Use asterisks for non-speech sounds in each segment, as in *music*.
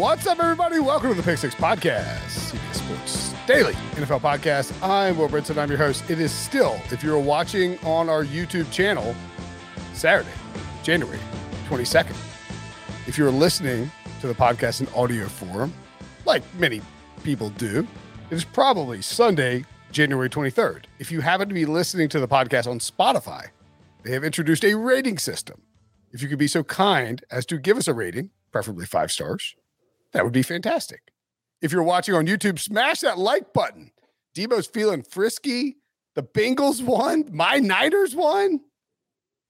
What's up, everybody? Welcome to the Pick Six Podcast, CBS Sports Daily NFL Podcast. I'm Will Brinson. I'm your host. It is still, if you're watching on our YouTube channel, Saturday, January 22nd. If you're listening to the podcast in audio form, like many people do, it is probably Sunday, January 23rd. If you happen to be listening to the podcast on Spotify, they have introduced a rating system. If you could be so kind as to give us a rating, preferably five stars, that would be fantastic. If you're watching on YouTube, smash that like button. Debo's feeling frisky. The Bengals won. My Niners won.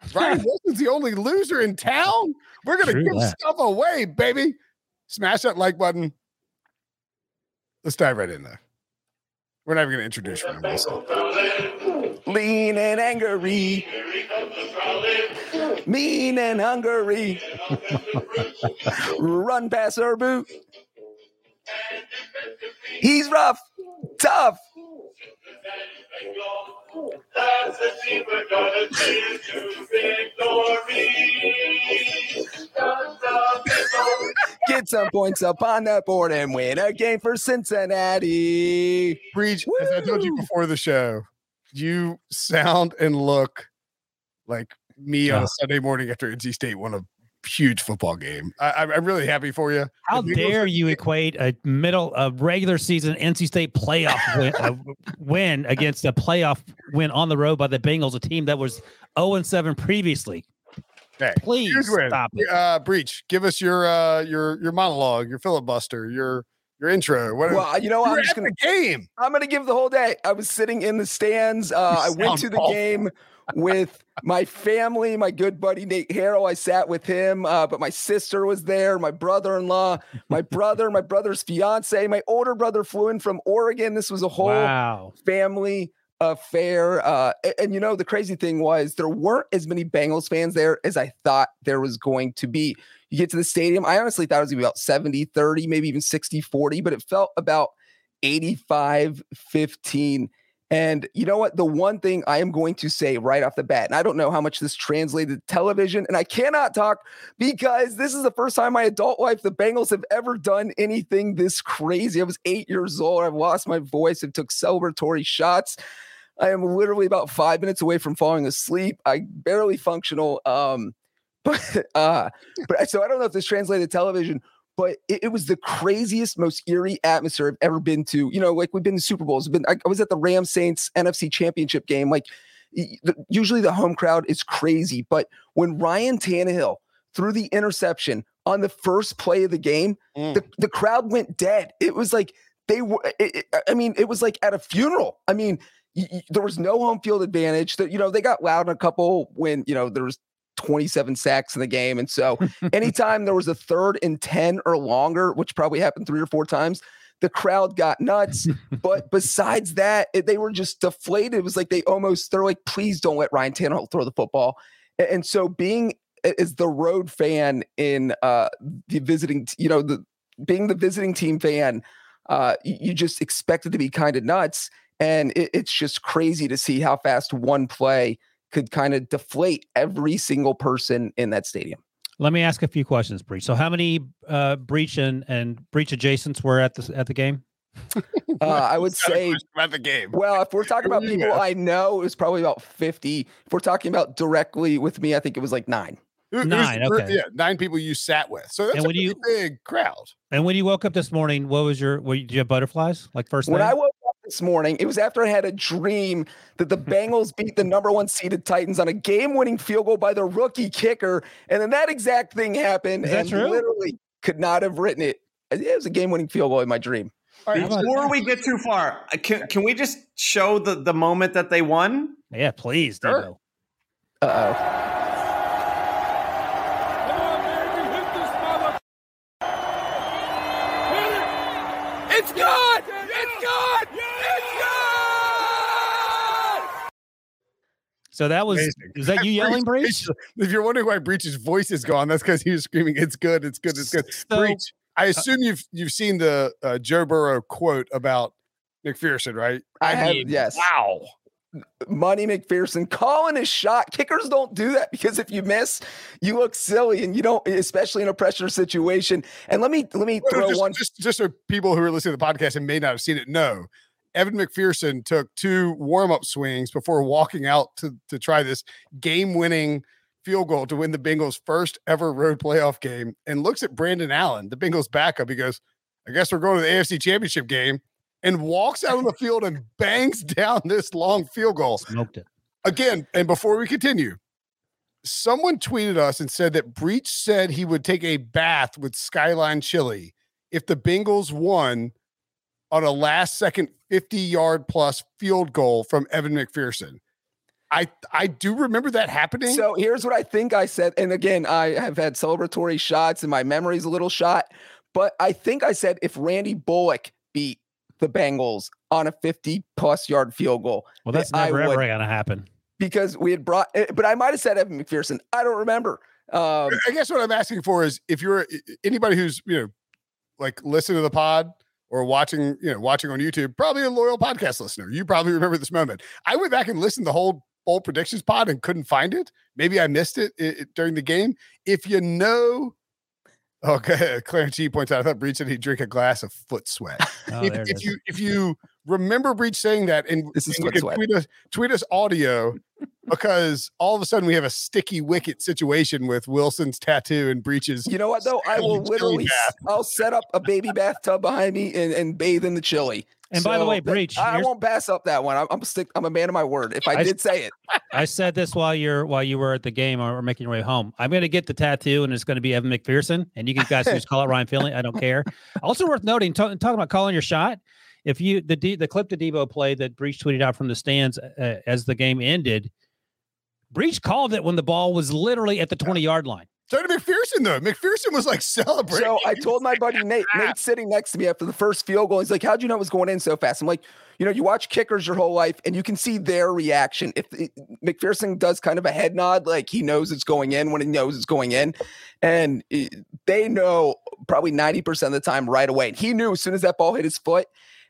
*laughs* Ryan Wilson's the only loser in town. We're gonna give that. stuff away, baby. Smash that like button. Let's dive right in there. We're not even gonna introduce Ryan Wilson. Lean and angry. Mean and hungry. Run past her boot. He's rough, tough. That's the team we're gonna take to victory. Dun, dun, dun. Get some points up on the board and win a game for Cincinnati. Breech, as I told you before the show, you sound and look like me on a Sunday morning after NC State won a huge football game. I, I'm- I'm really happy for you. How dare you equate a middle, a regular season NC State playoff win, win against a playoff win on the road by the Bengals, a team that was 0 and 7 previously? Hey, Please stop it. Uh, Breech, give us your uh, your your monologue, your filibuster, your your intro. What? Well, you know, you what? were I'm just gonna the game. I'm gonna give the whole day. I was sitting in the stands. Uh, I went to the awful. game with my family, my good buddy Nate Harrell. I sat with him, uh, but my sister was there, my brother-in-law, my brother, my brother's fiance, my older brother flew in from Oregon. This was a whole Wow. family affair. Uh, a- and, you know, the crazy thing was there weren't as many Bengals fans there as I thought there was going to be. You get to the stadium, I honestly thought it was going to be about 70 30, maybe even 60 40, but it felt about 85 15. And you know what? The one thing I am going to say right off the bat, and I don't know how much this translated to television, and I cannot talk because this is the first time my adult life the Bengals have ever done anything this crazy. I was eight years old. I've lost my voice. I've took celebratory shots. I am literally about five minutes away from falling asleep. I barely functional. Um, *laughs* but uh, but so I don't know if this translated to television, but it, it was the craziest, most eerie atmosphere I've ever been to. You know, like we've been to Super Bowls. Been, I, I was at the Rams Saints NFC Championship game. Like usually the home crowd is crazy, but when Ryan Tannehill threw the interception on the first play of the game, Mm. the, the crowd went dead. It was like they were. It, it- I mean, it was like at a funeral. I mean, y- y- there was no home field advantage. That you know they got loud in a couple when you know there was 27 sacks in the game, and so *laughs* anytime there was a third and 10 or longer, which probably happened three or four times, the crowd got nuts. but *laughs* besides that, it- they were just deflated. It was like they almost they're like, please don't let Ryan Tannehill throw the football. A- And so being as the road fan in uh the visiting, you know, the being the visiting team fan, uh, you just expect it to be kind of nuts. And it, it's just crazy to see how fast one play could kind of deflate every single person in that stadium. Let me ask a few questions, Breech. So, how many uh, Breech and, and Breech adjacents were at the at the game? *laughs* Uh, I would say question about the game. Well, if we're talking about people go. I know, it was probably about 50. If we're talking about directly with me, I think it was like nine. Nine, the group- okay. Yeah, nine people you sat with. So that's And a when you- big crowd. And when you woke up this morning, what was your? Were you, did you have butterflies like first When thing? I woke up this morning, it was after I had a dream that the *laughs* Bengals beat the number one seeded Titans on a game winning field goal by the rookie kicker. And then that exact thing happened. Is that and true? literally could not have written it. It was a game winning field goal in my dream. All right, How about- Before we get too far, uh, can, can we just show the, the moment that they won? yeah, please. Sure. Uh oh. It's good. It's good. It's good. So that was. Amazing. Was that you yelling, Breech? If you're wondering why Breech's voice is gone, that's because he was screaming, "It's good. It's good. It's good." So- Breech. I assume you've you've seen the uh, Joe Burrow quote about McPherson, right? I have, mean, yes. Wow. Money McPherson calling his shot. Kickers don't do that because if you miss, you look silly and you don't, especially in a pressure situation. And let me let me throw just, one. just just so people who are listening to the podcast and may not have seen it know, Evan McPherson took two warm up swings before walking out to to try this game winning field goal to win the Bengals' first ever road playoff game, and looks at Brandon Allen, the Bengals backup. He goes, "I guess we're going to the AFC Championship game." And walks out on the field and *laughs* bangs down this long field goal Smoked it. again, and before we continue, someone tweeted us and said that Breech said he would take a bath with Skyline Chili if the Bengals won on a last second 50 yard plus field goal from Evan McPherson. I I do remember that happening. So here's what I think I said. And again, I have had celebratory shots and my memory's a little shot. But I think I said if Randy Bullock beat the Bengals on a 50 plus yard field goal, Well, that's I never ever gonna happen. because we had brought, eh, but I might have said Evan McPherson. I don't remember. Um, I guess what I'm asking for is if you're anybody who's you know like listen to the pod or watching you know watching on YouTube, probably a loyal podcast listener. You probably remember this moment. I went back and listened to the whole bold predictions pod and couldn't find it. Maybe I missed it, i- i- during the game. If you know. *laughs* Oh, okay, Clarence G points out. I thought Breech said he'd drink a glass of foot sweat. *laughs* Oh, if, if you if you remember Breech saying that, and, This is and tweet us tweet us audio *laughs* because all of a sudden we have a sticky wicket situation with Wilson's tattoo and Breech's. you know what though? I will literally, bath. I'll set up a baby bathtub behind me and, and bathe in the chili. And by the way, that- Breech, I, I won't pass up that one. I'm, I'm stick. I'm a man of my word. If I, I- did say it, I said this while you're while you were at the game or, or making your way home. I'm going to get the tattoo, and it's going to be Evan McPherson, and you can guys just call it Ryan Finley. I don't care. *laughs* Also worth noting, ta- talking about calling your shot. If you the D, the clip that Debo played that Breech tweeted out from the stands uh, as the game ended, Breech called it when the ball was literally at the 20 yard line. So did McPherson though. McPherson was like celebrating. So I told my buddy Nate, *laughs* Nate sitting next to me after the first field goal. He's like, How'd you know it was going in so fast? I'm like, You know, you watch kickers your whole life and you can see their reaction. If it, McPherson does kind of a head nod, like he knows it's going in when he knows it's going in. And it- they know probably 90% of the time right away. And he knew as soon as that ball hit his foot.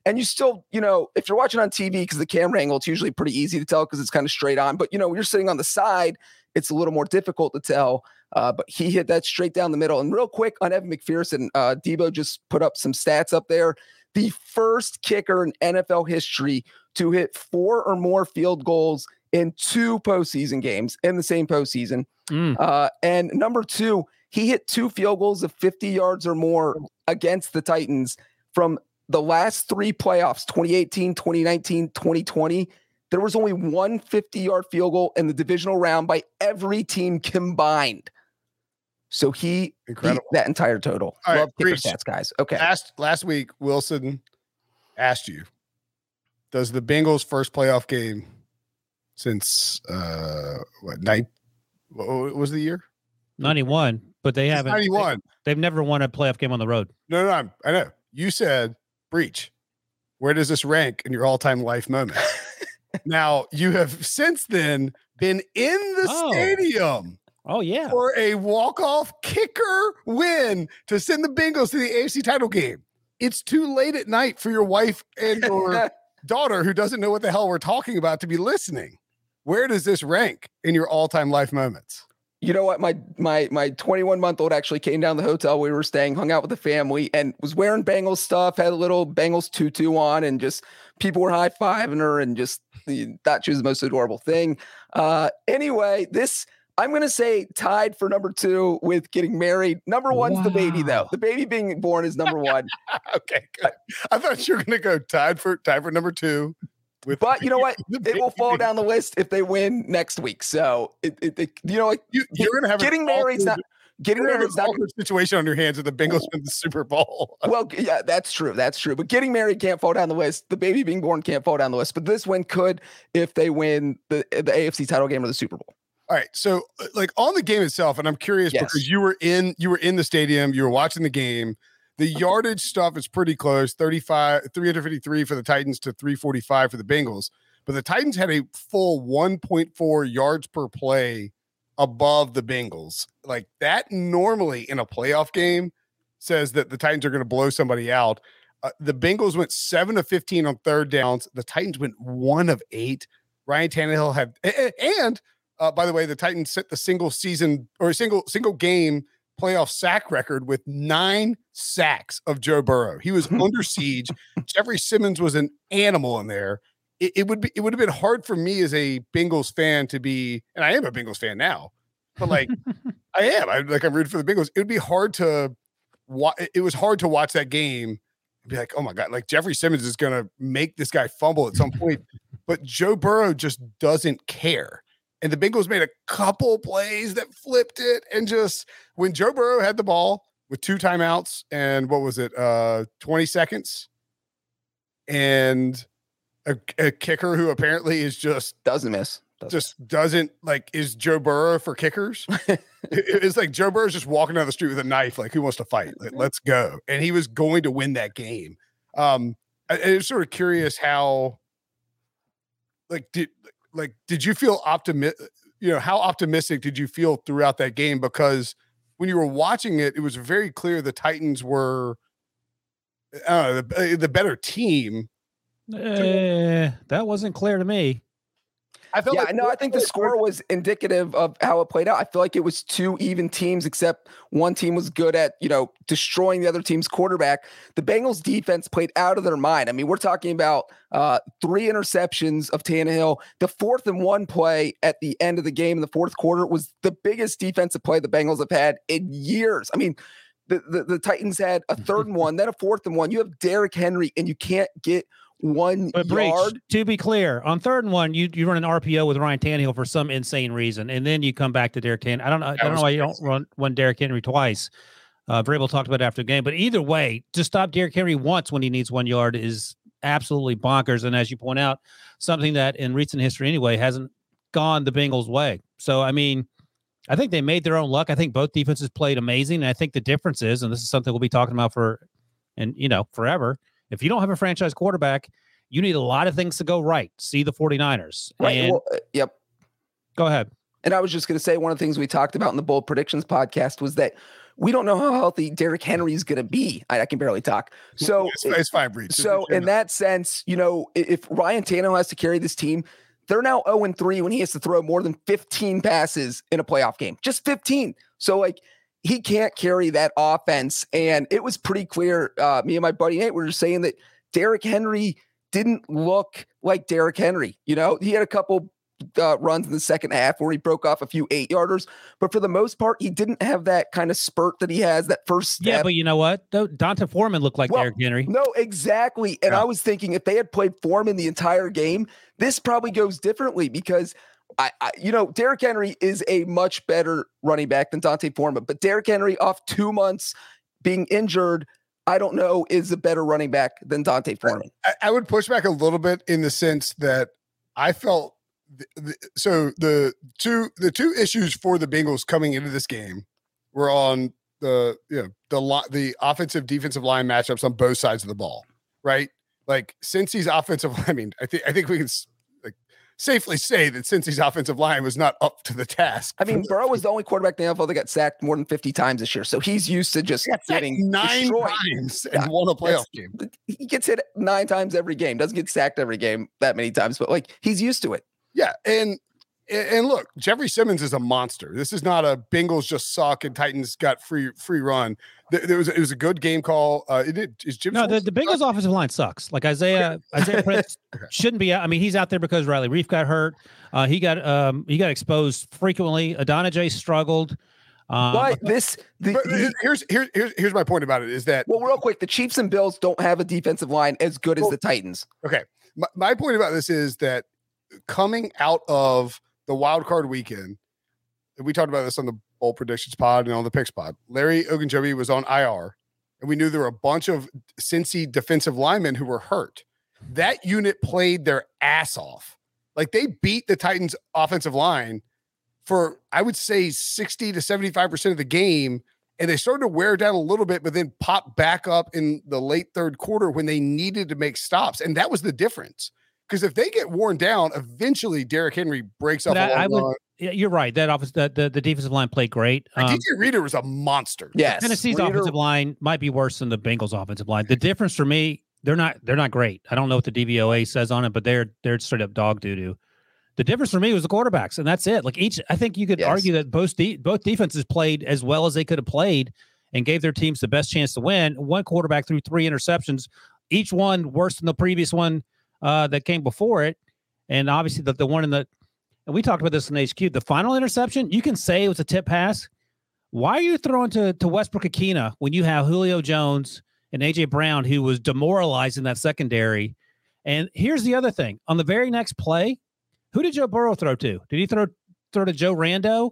And you still, you know, if you're watching on TV, because the camera angle, it's usually pretty easy to tell because it's kind of straight on. But, you know, when you're sitting on the side, it's a little more difficult to tell. Uh, but he hit that straight down the middle. And real quick on Evan McPherson, uh, Debo just put up some stats up there. The first kicker in NFL history to hit four or more field goals in two postseason games in the same postseason. Mm. Uh, and number two, he hit two field goals of 50 yards or more against the Titans from the last three playoffs 2018, 2019, 2020. There was only one 50 yard field goal in the divisional round by every team combined. So he beat that entire total. All right, Love kicker Breech. stats, guys. Okay. Last last week, Wilson asked you, does the Bengals' first playoff game since uh what night what what was the year? 91, but they Since haven't. 91. They, have never won a playoff game on the road. No, no, I'm, I know. You said Breech. Where does this rank in your all-time life moment? *laughs* now you have since then been in the Oh. stadium Oh yeah. for a walk-off kicker win to send the Bengals to the AFC title game. It's too late at night for your wife and your *laughs* daughter who doesn't know what the hell we're talking about to be listening. Where does this rank in your all-time life moments? You know what? My my my 21 month old actually came down to the hotel we were staying, hung out with the family, and was wearing Bengals stuff. Had a little Bengals tutu on, and just people were high fiving her, and just thought she was the most adorable thing. Uh, anyway, this I'm to say tied for number two with getting married. Number one's the baby, though. The baby being born is number one. *laughs* okay, good. I thought you were to go tied for tied for number two. But you know *laughs* what? It will fall down the list if they win next week. So it, it, it you know, like You, you're going to have getting married's not getting you're married's not awkward situation on your hands if the Bengals win the Super Bowl. *laughs* Well, yeah, that's true. That's true. But getting married can't fall down the list. The baby being born can't fall down the list. But this win could if they win the the AFC title game or the Super Bowl. All right, so like on the game itself, and I'm curious Yes. because you were in you were in the stadium, you were watching the game. The yardage stuff is pretty close 35, 353 for the Titans to 345 for the Bengals. But the Titans had a full 1.4 yards per play above the Bengals. Like that normally in a playoff game says that the Titans are going to blow somebody out. Uh, the Bengals went 7 of 15 on third downs. The Titans went 1 of 8. Ryan Tannehill had and uh, by the way, the Titans set the single season or single single game playoff sack record with nine sacks of Joe Burrow. He was *laughs* under siege. Jeffrey Simmons was an animal in there. It, it would be it would have been hard for me as a Bengals fan to be, and I am a Bengals fan now, but like *laughs* I am, I like I'm rooting for the Bengals. It would be hard to watch. It was hard to watch that game and be like, oh my god, like Jeffrey Simmons is going to make this guy fumble at some point, *laughs* but Joe Burrow just doesn't care. And the Bengals made a couple plays that flipped it. And just when Joe Burrow had the ball with two timeouts and what was it, uh, 20 seconds, and a, a kicker who apparently is just Doesn't miss. Doesn't just doesn't like is Joe Burrow for kickers. *laughs* It- it's like Joe Burrow's just walking down the street with a knife, like who wants to fight? Like, let's go. And he was going to win that game. Um, I, I was sort of curious how, like, did like did you feel optimistic? You know, how optimistic did you feel throughout that game? Because when you were watching it, it was very clear the Titans were, I the, the better team. Eh, that wasn't clear to me. I felt yeah, like no, I think the score was indicative of how it played out. I feel like it was two even teams, except one team was good at, you know, destroying the other team's quarterback. The Bengals defense played out of their mind. I mean, we're talking about uh, three interceptions of Tannehill. The fourth and one play at the end of the game in the fourth quarter was the biggest defensive play the Bengals have had in years. I mean, the, the, the Titans had a third and *laughs* one, then a fourth and one. You have Derrick Henry, and you can't get one But Breech, yard. to be clear, on third and one, you you run an RPO with Ryan Tannehill for some insane reason, and then you come back to Derrick Henry. I don't know. I don't know why you don't run one Derrick Henry twice. Uh, Vrabel talked about it after the game, but either way, to stop Derrick Henry once when he needs one yard is absolutely bonkers. And as you point out, something that in recent history anyway hasn't gone the Bengals' way. So I mean, I think they made their own luck. I think both defenses played amazing. And I think the difference is, and this is something we'll be talking about for, and you know, forever. If you don't have a franchise quarterback, you need a lot of things to go right. See the 49ers. Right. And Well, uh, yep. go ahead. And I was just going to say one of the things we talked about in the Bold Predictions podcast was that we don't know how healthy Derrick Henry is going to be. I, I can barely talk. So, it's, it's fine, Breech. So make in that sense, you know, if Ryan Tannehill has to carry this team, they're now 0 and 3 when he has to throw more than 15 passes in a playoff game. Just 15. So like he can't carry that offense. And it was pretty clear. Uh, me and my buddy Nate were saying that Derrick Henry didn't look like Derrick Henry. You know, he had a couple uh, runs in the second half where he broke off a few eight yarders, but for the most part, he didn't have that kind of spurt that he has that first step. Yeah, but you know what? D'Onta Foreman looked like Well, Derrick Henry. No, exactly. And Yeah. I was thinking if they had played Foreman the entire game, this probably goes differently because I, I you know, Derrick Henry is a much better running back than D'Onta Foreman, but Derrick Henry off two months being injured, I don't know, is a better running back than D'Onta Foreman. I, I would push back a little bit in the sense that I felt th- th- so the two the two issues for the Bengals coming into this game were on the you know the li- the offensive defensive line matchups on both sides of the ball, right? Like since these offensive, *laughs* I mean, I think I think we can safely say that since these offensive line was not up to the task. I mean, Burrow was the only quarterback in the NFL that got sacked more than 50 times this year. So he's used to just getting nine destroyed. times Yeah, and won a playoff game. He gets hit nine times every game, doesn't get sacked every game that many times, but like he's used to it. Yeah, and And look, Jeffrey Simmons is a monster. This is not a Bengals just suck and Titans got free free run. There, there was it was a good game call. Uh, it, it- is Jim No, the, Schwartz- the Bengals offensive line sucks. Like Isaiah *laughs* Isaiah Prince shouldn't be out. I mean, he's out there because Riley Reiff got hurt. Uh, he got um he got exposed frequently. Adeniji struggled. Um, But this, the, But the- here's here's here's here's my point about it is that well, real quick, the Chiefs and Bills don't have a defensive line as good as the Titans. Okay, my, my point about this is that coming out of the wild card weekend, and we talked about this on the bold predictions pod and on the picks pod. Larry Ogunjobi was on IR, and we knew there were a bunch of Cincy defensive linemen who were hurt. That unit played their ass off. Like they beat the Titans offensive line for I would say 60 to 75% of the game. And they started to wear down a little bit, but then popped back up in the late third quarter when they needed to make stops. And that was the difference. Because if they get worn down, eventually Derrick Henry breaks up. But a I- I would- run. yeah, you're right. That office the, the the defensive line played great. And Um, DJ Reader was a monster. Yes, Tennessee's Reader- offensive line might be worse than the Bengals offensive line. The difference for me, they're not they're not great. I don't know what the DVOA says on it, but they're they're straight up dog doo doo. The difference for me was the quarterbacks, and that's it. Like each, I think you could Yes. argue that both de- both defenses played as well as they could have played, and gave their teams the best chance to win. One quarterback threw three interceptions, each one worse than the previous one uh, that came before it, and obviously the the one in the and we talked about this in HQ. The final interception, you can say it was a tip pass. Why are you throwing to, to Westbrook-Ikhine when you have Julio Jones and AJ Brown, who was demoralizing that secondary? And here's the other thing: on the very next play, who did Joe Burrow throw to? Did he throw throw to Joe Rando?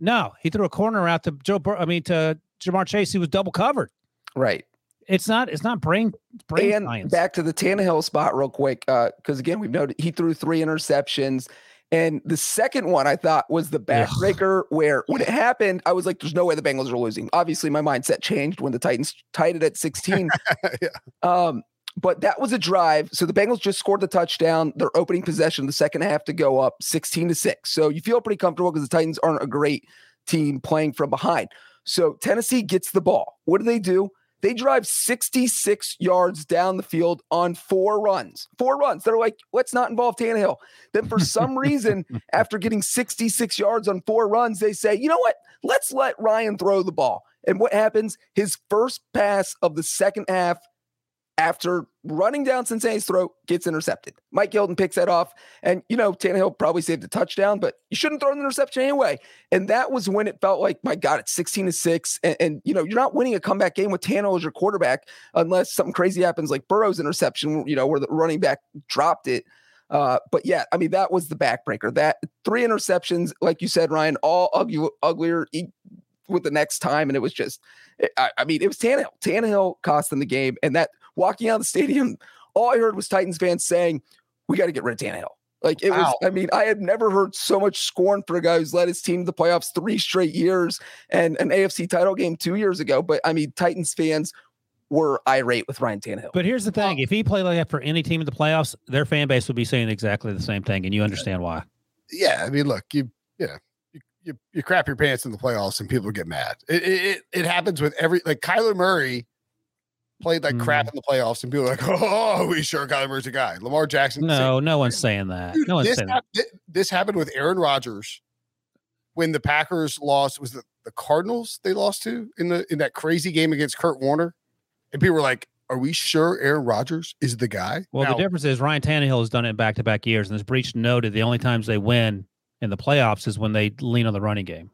No, he threw a corner out to Joe. Bur- I mean to Ja'Marr Chase, who was double covered. right. It's not. It's not brain brain and science. back to the Tannehill spot real quick, because again, we've noted he threw three interceptions. And the second one I thought was the backbreaker where when it happened, I was like, there's no way the Bengals are losing. Obviously, my mindset changed when the Titans tied it at 16. *laughs* Yeah. Um, but that was a drive. So the Bengals just scored the touchdown, their opening possession, the second half to go up 16 to 6. So you feel pretty comfortable because the Titans aren't a great team playing from behind. So Tennessee gets the ball. What do they do? They drive 66 yards down the field on four runs. Four runs. They're like, let's not involve Tannehill. Then for some *laughs* reason, after getting 66 yards on four runs, they say, you know what? Let's let Ryan throw the ball. And what happens? His first pass of the second half after running down Cincinnati's throat, gets intercepted. Mike Hilton picks that off. And, you know, Tannehill probably saved a touchdown, but you shouldn't throw an interception anyway. And that was when it felt like, my God, it's 16 to 6. And, and, you know, you're not winning a comeback game with Tannehill as your quarterback unless something crazy happens like Burrow's interception, you know, where the running back dropped it. Uh, but yeah, I mean, that was the backbreaker. That three interceptions, like you said, Ryan, all ugly, uglier with the next time. And it was just, I, I mean, it was Tannehill. Tannehill cost them the game. And that walking out of the stadium, all I heard was Titans fans saying, we got to get rid of Tannehill. Like it was, I mean, I had never heard so much scorn for a guy who's led his team to the playoffs three straight years and an AFC title game two years ago. But I mean, Titans fans were irate with Ryan Tannehill. but here's the thing: if he played like that for any team in the playoffs, their fan base would be saying exactly the same thing, and you understand why. yeah, I mean, look, you you know, you, you, you crap your pants in the playoffs and people get mad. It, it it- it happens with every like Kyler Murray played like crap mm. in the playoffs and people are like, *laughs* oh, we sure Kyler Murray's a guy. Lamar Jackson, same No, no one's *laughs* saying that. Dude, No one's this, saying that. this happened with Aaron Rodgers when the Packers lost. Was the, the Cardinals they lost to in the in that crazy game against Kurt Warner? And people were like, "Are we sure Aaron Rodgers is the guy?" Well, Now, the difference is Ryan Tannehill has done it back to back years, and as Breech noted, the only times they win in the playoffs is when they lean on the running game.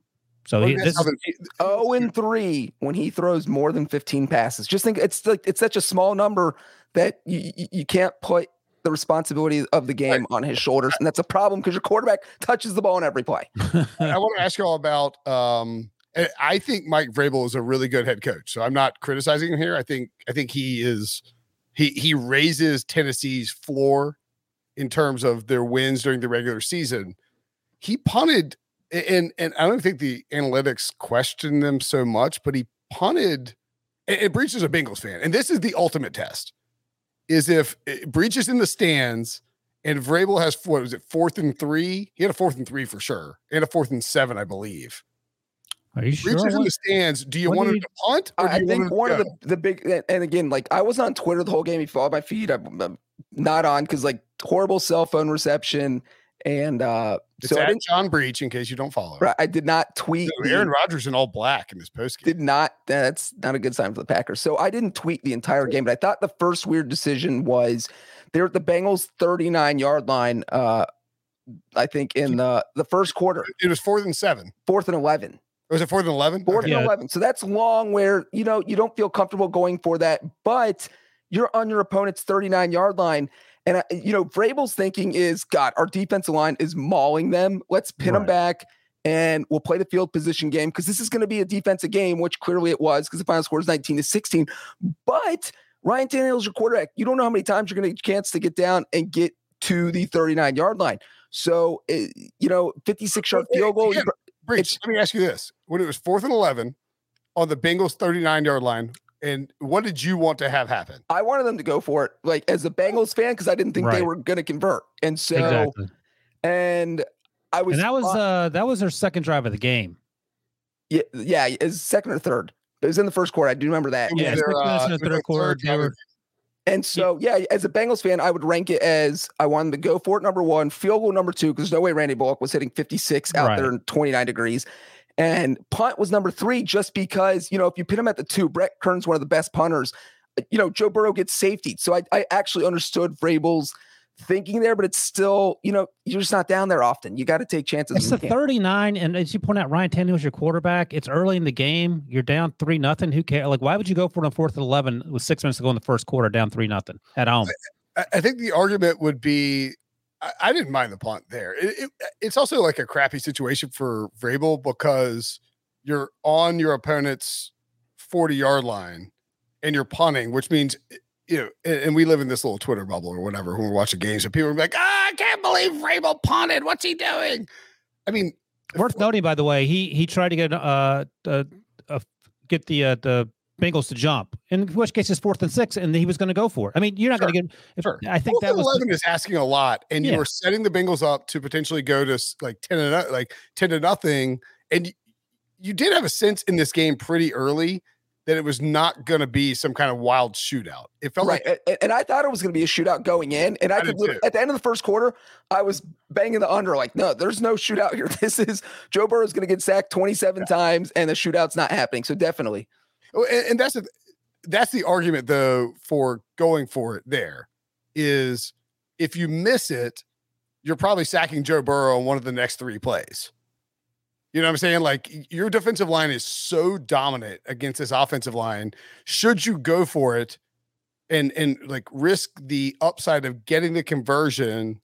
So he, this how is, the- Oh, and three when he throws more than 15 passes. Just think it's like it's such a small number that you, you, can't put the responsibility of the game on his shoulders. And that's a problem because your quarterback touches the ball on every play. I want to ask you all about. Um, I think Mike Vrabel is a really good head coach. So I'm not criticizing him here. I think I think he is. He he raises Tennessee's floor in terms of their wins during the regular season. He punted, and and I don't think the analytics question them so much, but he punted. And, and Breech is a Bengals fan, and this is the ultimate test: is if Breech is in the stands and Vrabel has what was it fourth and three? He had a fourth and three for sure, and a fourth and seven, I believe. are you sure? Breech is in the stands. Do you what want him he- to punt? or I, I you want think one of the, the big, and- and again, like I was on Twitter the whole game. He followed my feed. I'm, I'm not on because like horrible cell phone reception. And uh, It's so I, at didn't, John Breech in case you don't follow. right, I did not tweet. No, the- Aaron Rodgers in all black in his post game. did not that's not a good sign for the Packers. So I didn't tweet the entire game, but I thought the first weird decision was they're at the Bengals 39 yard line. Uh I think in the the first quarter, It was fourth and seven. fourth and 11. Was it fourth and eleven? Fourth Yeah. and 11. So that's long where, you know, you don't feel comfortable going for that, but you're on your opponent's 39 yard line. And, I, you know, Vrabel's thinking is, God, our defensive line is mauling them. Let's pin them back and we'll play the field position game because this is going to be a defensive game, which clearly it was because the final score is 19 to 16. But Ryan Tannehill's your quarterback. You don't know how many times you're going to get a chance to get down and get to the 39 yard line. So, eh, you know, 56 yard field goal. yeah, Breech. Let me ask you this: When it was fourth and eleven on the Bengals thirty-nine yard line, and what did you want to have happen? I wanted them to go for it, like as a Bengals fan, because I didn't think they were going to convert. And so, exactly. and I was, And that was fi- uh that was their second drive of the game. yeah, yeah, it was second or third. It was in the first quarter. I do remember that. It Yeah, And, their, six minutes the third quarter, third they were- and so, yeah, as a Bengals fan, I would rank it as I wanted to go for it. Number one, field goal number two, because there's no way Randy Bullock was hitting 56 out there in 29 degrees. And punt was number three, just because, you know, if you put him at the two, Brett Kern's one of the best punters. Uh, You know, Joe Burrow gets safety. So I, I actually understood Vrabel's thinking there, but it's still, you know, you're just not down there often. You got to take chances. It's when the you 39, and as you point out, Ryan Tannehill's your quarterback. It's early in the game. You're down three nothing. Who cares? Like, why would you go for it on fourth and eleven with six minutes to go in the first quarter, down three nothing at home? I, I think the argument would be I, I didn't mind the punt there. It, it, it's also like a crappy situation for Vrabel because you're on your opponent's 40 yard line and you're punting, which means you know, and, and we live in this little Twitter bubble or whatever when we're watching games, and people are like, ah, I can't believe Vrabel punted. What's he doing? I mean, Worth noting, by the way, he he tried to get uh, uh, uh get the uh, the Bengals to jump, in which case it's fourth and six, and he was going to go for it. I mean, you're not going to get. If, Sure. I think Fourth that was. eleven is asking a lot, and you were setting the Bengals up to potentially go to like ten and like ten to nothing, and you, you did have a sense in this game pretty early that it was not going to be some kind of wild shootout. It felt Right. like a- a- And I thought it was going to be a shootout going in. And I, I could did at the end of the first quarter, I was banging the under like, no, there's no shootout here. *laughs* This is Joe Burrow is going to get sacked 27 times and the shootout's not happening. So definitely. Oh, and, and that's the that's the argument though for going for it. There is if you miss it, you're probably sacking Joe Burrow on one of the next three plays. You know what I'm saying? Like your defensive line is so dominant against this offensive line. Should you go for it and and like risk the upside of getting the conversion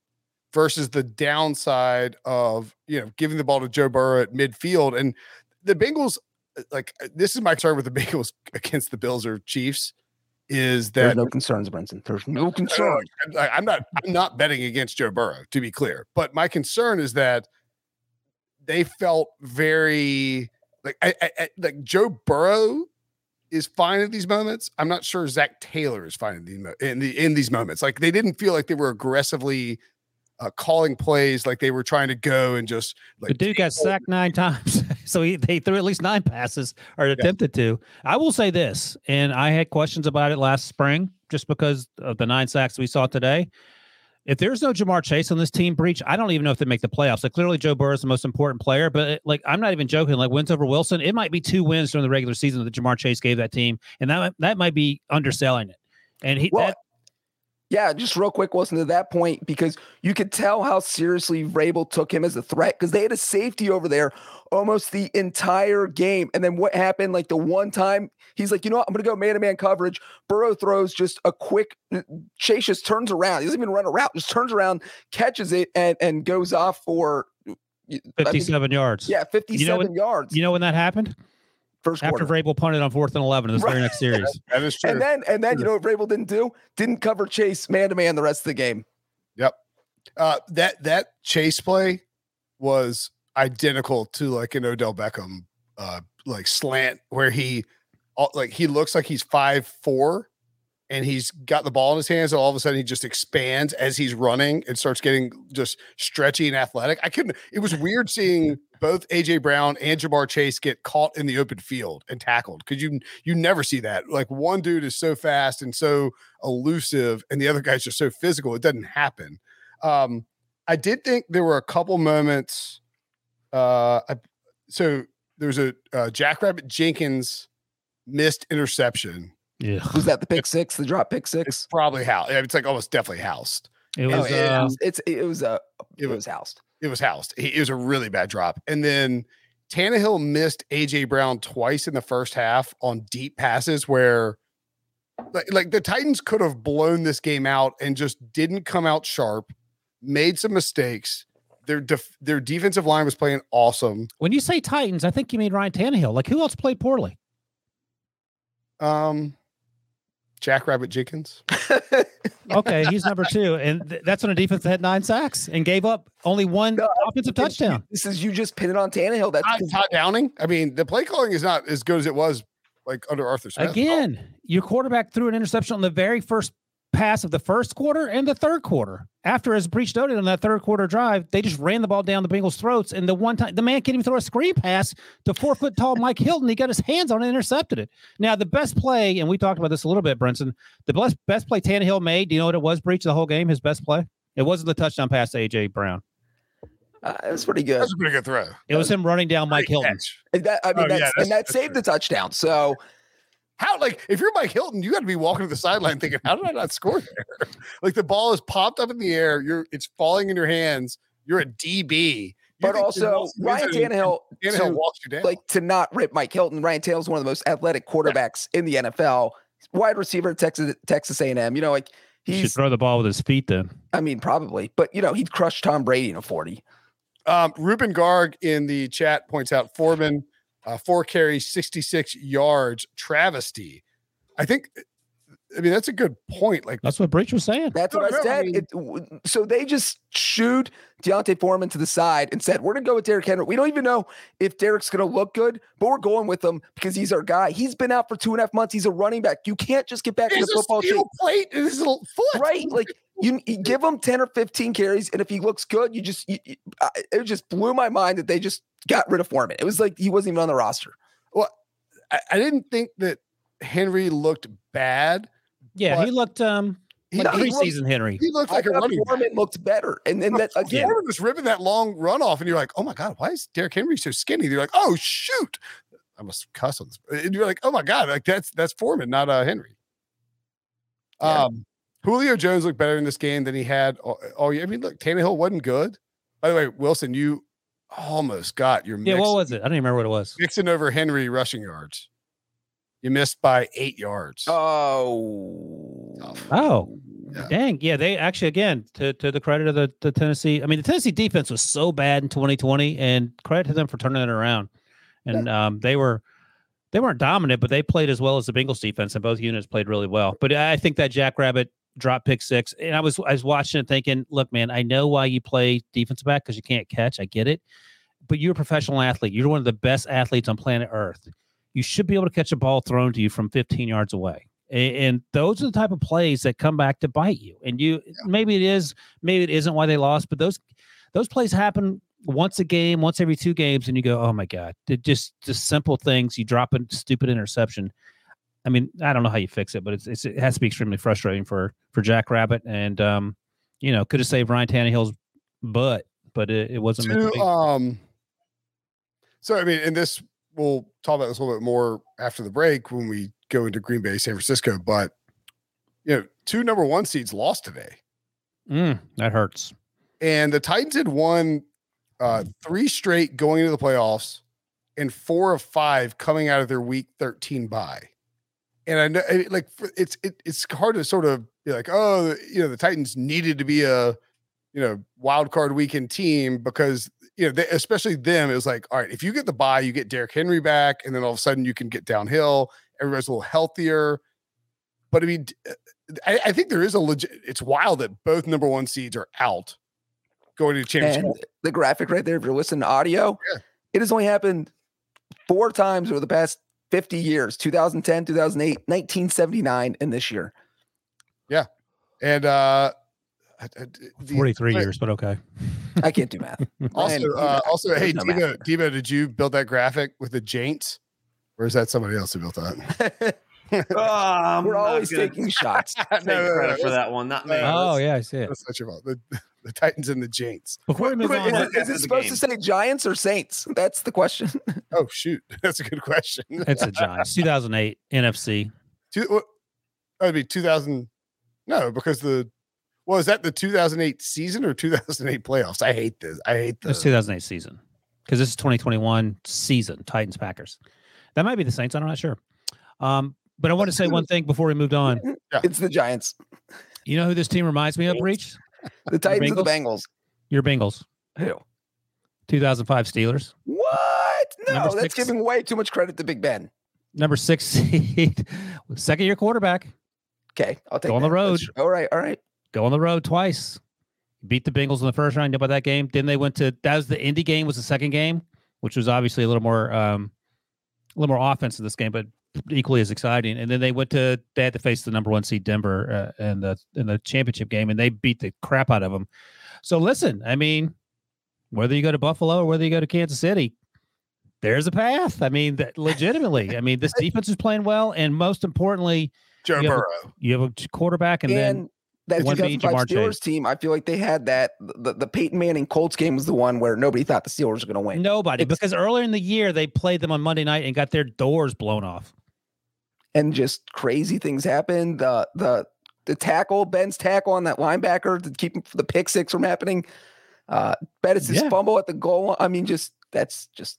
versus the downside of you know giving the ball to Joe Burrow at midfield and the Bengals like uh, this is my concern with the *laughs* Bengals against the Bills or Chiefs is There's that no concerns, Brenton. There's no. I- I'm not. I'm not betting against Joe Burrow, to be clear. But my concern is that they felt very like I, I, I- like Joe Burrow is fine at these moments. I'm not sure Zac Taylor is fine in, the, in the in these moments. Like they didn't feel like they were aggressively uh, calling plays, like they were trying to go and just like the dude got sacked nine *laughs* times, so he they threw at least nine passes or attempted to. I will say this, and I had questions about it last spring, just because of the nine sacks we saw today. If there's no Ja'Marr Chase on this team, Breech, I don't even know if they make the playoffs. Like clearly, Joe Burrow is the most important player, but it- like I'm not even joking. Like wins over Wilson, it might be two wins during the regular season that Ja'Marr Chase gave that team, and that that might be underselling it. And he Well, that, Yeah, just real quick, Wilson, to that point, because you could tell how seriously Vrabel took him as a threat because they had a safety over there almost the entire game. And then what happened? Like the one time he's like, you know what? I'm going to go man to man coverage. Burrow throws just a quick, uh, Chase just turns around. He doesn't even run a route, just turns around, catches it, and, and goes off for I think- 57 yards. yeah, 57 what- yards. You know when that happened? First After quarter. Vrabel punted on fourth and 11 in this very next series. *laughs* That is true. And then, and then, you know what Vrabel didn't do? Didn't cover Chase man to man the rest of the game. Yep. Uh, that that chase play was identical to like an Odell Beckham uh like slant where he like he looks like he's five four and he's got the ball in his hands and all of a sudden he just expands as he's running and starts getting just stretchy and athletic. I couldn't it was weird seeing both AJ Brown and Ja'Marr Chase get caught in the open field and tackled because you you never see that. Like one dude is so fast and so elusive and the other guy's just so physical. It doesn't happen. Um, I did think there were a couple moments. Uh, I, so there's a uh, Jackrabbit Jenkins missed interception. Yeah. Was that the pick six, the drop pick It's six? probably housed. It's like almost definitely housed. It Oh, was yeah. uh, it's it was a It it was was housed. It was housed. It was a really bad drop. And then Tannehill missed AJ Brown twice in the first half on deep passes where like, like the Titans could have blown this game out and just didn't come out sharp, made some mistakes. Their def- their defensive line was playing awesome. when you say Titans, I think you mean Ryan Tannehill. Like who else played poorly? Um Jackrabbit Jenkins. *laughs* Okay, he's number two, and th- that's when a defense that had nine sacks and gave up only one No, offensive touchdown. This is you just pin it on Tannehill. That's Todd, Todd Downing. I mean, the play calling is not as good as it was like under Arthur Smith. Again, your quarterback threw an interception on the very first pass of the first quarter and the third quarter. After, as Breech noted on that third quarter drive, they just ran the ball down the Bengals' throats. And the one time the man can't even throw a screen pass to four foot tall *laughs* Mike Hilton. He got his hands on it and intercepted it. Now, the best play, and we talked about this a little bit, Brinson, the best, best play Tannehill made, do you know what it was, Breech, the whole game? His best play? It wasn't the touchdown pass to A.J. Brown. uh, that's pretty good. That's a pretty good throw. It was him running down Mike Hilton. And that, I mean, Oh, yeah, that's, that's- and that saved true. the touchdown. So How like if you're Mike Hilton, you got to be walking to the sideline thinking, "How did I not score there?" *laughs* like the ball is popped up in the air, you're it's falling in your hands. You're a DB, You but also Ryan Tannehill, Tannehill to- walks you down. like to not rip Mike Hilton. Ryan Tannehill is one of the most athletic quarterbacks in the NFL. Wide receiver, Texas Texas A&M. You know, like He should throw the ball with his feet then. I mean, probably, but you know, he'd crush Tom Brady in a forty. um, Ruben Garg in the chat points out Foreman, uh, four carries, 66 yards, travesty. I think, I mean, that's a good point. Like, That's what Breech was saying. That's what I no, I said. mean- it, so they just shooed D'Onta Foreman to the side and said, "We're gonna go with Derrick Henry." We don't even know if Derrick's gonna look good, but we're going with him because he's our guy. He's been out for two and a half months. He's a running back. You can't just get back he in has the a football shape, steel plate in his little foot. right? Like you, you give him ten or fifteen carries, and if he looks good, you just you, you- it just blew my mind that they just got rid of Foreman. It was like he wasn't even on the roster. I, I didn't think that Henry looked bad. Yeah, But- he looked um He, like he, looked, preseason Henry. he looked like a thought running back. Foreman looked better, and then that again. Foreman was ripping that long run off, and you're like, "Oh my god, why is Derrick Henry so skinny?" You're like, "Oh shoot!" I must cuss on this. And you're like, "Oh my god, like that's that's Foreman, not uh, Henry." Yeah. Um, Julio Jones looked better in this game than he had all, all year. I mean, look, Tannehill wasn't good. By the way, Wilson, you almost got your Yeah, mix, what was it? I don't even remember what it was. mixing over Henry rushing yards. You missed by eight yards. Oh, Oh, Yeah. dang. Yeah, they actually again to to the credit of the, the Tennessee. I mean, the Tennessee defense was so bad in 2020, and credit to them for turning it around. And um, they were they weren't dominant, but they played as well as the Bengals defense, and both units played really well. But I think that Jackrabbit drop pick six, and I was I was watching it thinking, look, man, I know why you play defensive back because you can't catch. I get it, but you're a professional athlete. You're one of the best athletes on planet Earth. You should be able to catch a ball thrown to you from 15 yards away. And those are the type of plays that come back to bite you. And you maybe it is, maybe it isn't why they lost, but those those plays happen once a game, once every two games, and you go, oh my god, just just simple things. You drop a stupid interception. I mean, I don't know how you fix it, but it's, it's it has to be extremely frustrating for for Jack Rabbit, and um, you know, could have saved Ryan Tannehill's butt, but it, it wasn't meant to to be. um so i mean and this we'll talk about this a little bit more after the break when we go into green bay san francisco but you know two number one seeds lost today. Mm, that hurts. and the titans had won uh three straight going into the playoffs and four of five coming out of their week 13 bye. And i know it- like it's it, it's hard to sort of be like oh you know the titans needed to be a you know wild card weekend team because you know they, especially them it was like all right if you get the buy, you get Derrick Henry back and then all of a sudden you can get downhill everybody's a little healthier but I mean uh, I, I think there is a legit it's wild that both number one seeds are out going to the championship and the graphic right there, if you're listening to audio, Yeah. it has only happened four times over the past 50 years 2010, 2008, 1979, and this year. Yeah, and uh I- I- the- 43 years, but okay. I can't do math. *laughs* Also, uh, also, hey, no math Debo, Debo, did you build that graphic with the Jaints, or is that somebody else who built that? *laughs* Oh, I'm We're always gonna taking *laughs* shots. no, Take credit for that one, not me. Uh, Oh yeah, I see it. That's not your fault. The- The Titans and the Giants. Before we move on, is, it, is it supposed to say Giants or Saints? That's the question. Oh shoot, that's a good question. it's a Giants. 2008 NFC. Two, what, that'd be 2000. No, because the well, is that the 2008 season or 2008 playoffs? I hate this. I hate this. It's 2008 season because this is 2021 season. Titans Packers. That might be the Saints. I'm not sure. Um, but I want to say one thing before we moved on. It's the Giants, You know who this team reminds me of, Breech? the Titans, or the Bengals. Your Bengals. Who? 2005 Steelers. What? No, Number that's six. giving way too much credit to Big Ben. Number six *laughs* seed. Second year quarterback. Okay, I'll take Go on the road. That's- All right, all right. Go on the road twice. Beat the Bengals in the first round. You know about that game? Then they went to that was the Indy game was the second game, which was obviously a little more um a little more offense in this game, but equally as exciting. And then they went to they had to face the number one seed Denver uh, in the in the championship game, and they beat the crap out of them. So listen, I mean, whether you go to Buffalo or whether you go to Kansas City, there's a path. I mean, that legitimately. I mean, this *laughs* defense is playing well, and most importantly, Joe you have a- Burrow. you have a quarterback, and, And, then that one being 2005 Ja'Marr Steelers Chase. team, I feel like they had that. The, the Peyton Manning Colts game was the one where nobody thought the Steelers were going to win. Nobody, It's- because earlier in the year they played them on Monday night and got their doors blown off. and just crazy things happened. The the the tackle, Ben's tackle on that linebacker to keep the pick six from happening. Uh Bettis' Yeah. fumble at the goal. I mean, just that's just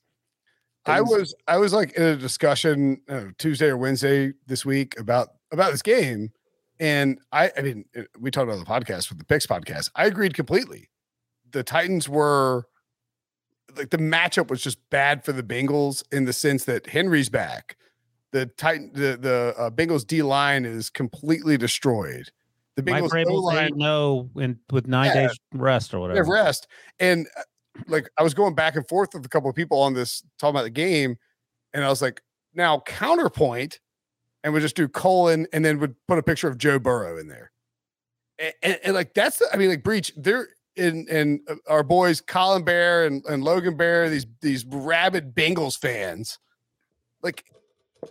I was I was like in a discussion uh, Tuesday or Wednesday this week about about this game, and I I mean uh, we talked about the podcast with the picks podcast. I agreed completely. The Titans were like the matchup was just bad for the Bengals in the sense that Henry's back. The Titan the the uh, Bengals D line is completely destroyed. The Bengals Vrabel line no in with nine Yeah. days rest or whatever. rest. And uh, like I was going back and forth with a couple of people on this talking about the game, and I was like, now counterpoint, and we just do colon and then would put a picture of Joe Burrow in there. And, and, and, like that's the, I mean, like breach, they're in and uh, our boys Colin Bear and, and Logan Bear, these these rabid Bengals fans. Like,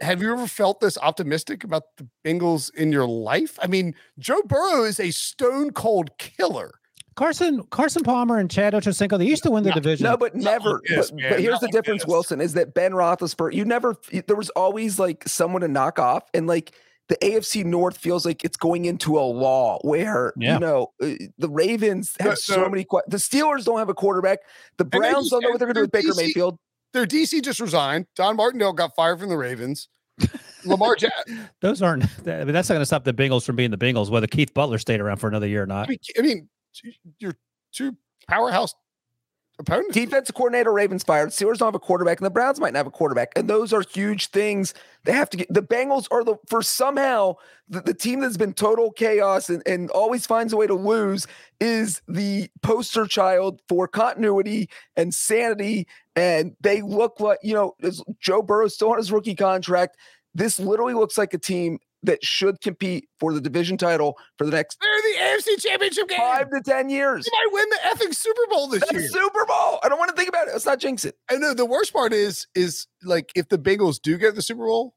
have you ever felt this optimistic about the Bengals in your life? I mean, Joe Burrow is a stone cold killer. Carson Carson Palmer and Chad Ochocinco, they used to win the division. no, but never. like this, but, but here's not the like difference, this. Wilson, is that Ben Roethlisberger, you never. There was always like someone to knock off, and like the AFC North feels like it's going into a law where Yeah. you know uh, the Ravens have so, so- many. que- The Steelers don't have a quarterback. The Browns just don't know what they're going to do with Baker DC Mayfield. their DC just resigned. Don Martindale got fired from the Ravens. Lamar Jackson. *laughs* Those aren't I mean, that's not gonna stop the Bengals from being the Bengals, whether Keith Butler stayed around for another year or I not. mean, I mean, you're two powerhouse opponents. Defensive coordinator Ravens fired. Steelers don't have a quarterback, and the Browns might not have a quarterback. And those are huge things. They have to get the Bengals are the for somehow the, the team that's been total chaos and, and always finds a way to lose is the poster child for continuity and sanity. And they look like, you know, Joe Burrow still on his rookie contract. This literally looks like a team that should compete for the division title for the next They're the AFC Championship game. five to ten years. They might win the effing Super Bowl this That's year. Super Bowl. I don't want to think about it. Let's not jinx it. I know the worst part is is like if the Bengals do get the Super Bowl,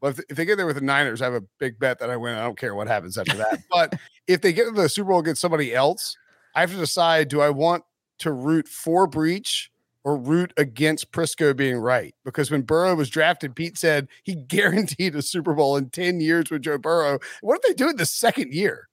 well, if, if they get there with the Niners, I have a big bet that I win. I don't care what happens after that. *laughs* but if they get to the Super Bowl against somebody else, I have to decide: do I want to root for Breech or root against Prisco being right? Because when Burrow was drafted, Pete said he *laughs* guaranteed a Super Bowl in ten years with Joe Burrow. What if they do it the second year?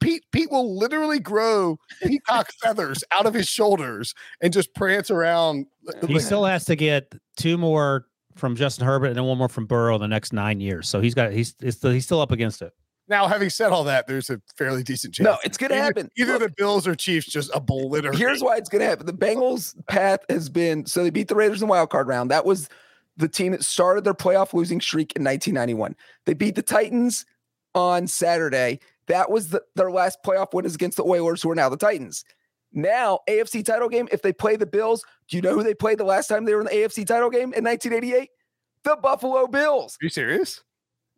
Pete Pete will literally grow peacock *laughs* feathers out of his shoulders and just prance around. He like- still has to get two more from Justin Herbert and then one more from Burrow in the next nine years. So he's got he's it's still, he's still up against it. Now, having said all that, there's a fairly decent chance. No, it's going to happen. Either Look, the Bills or Chiefs just obliterate. here's why it's going to happen. The Bengals' path has been so they beat the Raiders in the wild card round. That was the team that started their playoff losing streak in 1991. They beat the Titans on Saturday. That was the, their last playoff win is against the Oilers, who are now the Titans. Now, AFC title game, if they play the Bills, do you know who they played the last time they were in the AFC title game in 1988? The Buffalo Bills. Are you serious?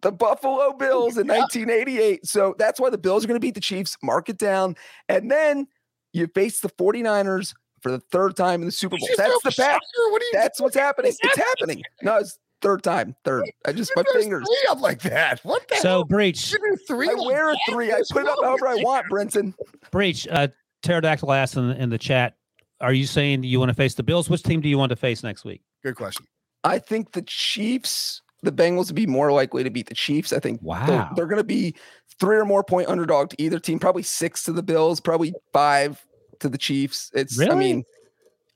The Buffalo Bills in *laughs* 1988. So that's why the Bills are going to beat the Chiefs, mark it down. And then you face the 49ers for the third time in the Super Bowl. That's the a fact. shocker? What are you? That's what's happening. is It's happening? happening. No, it's third time. Third. I just my There's fingers. three up like that. What the So hell? breech You do three. I like wear a three. I put it up however I want, Brinson. breech. Uh, Pterodactyl asked in, the- in the chat, are you saying you want to face the Bills? Which team do you want to face next week? Good question. I think the Chiefs, the Bengals would be more likely to beat the Chiefs. I think they'll- Wow. they're, going to be three or more point underdog to either team, probably six to the Bills, probably five to the Chiefs. It's, I Really? mean,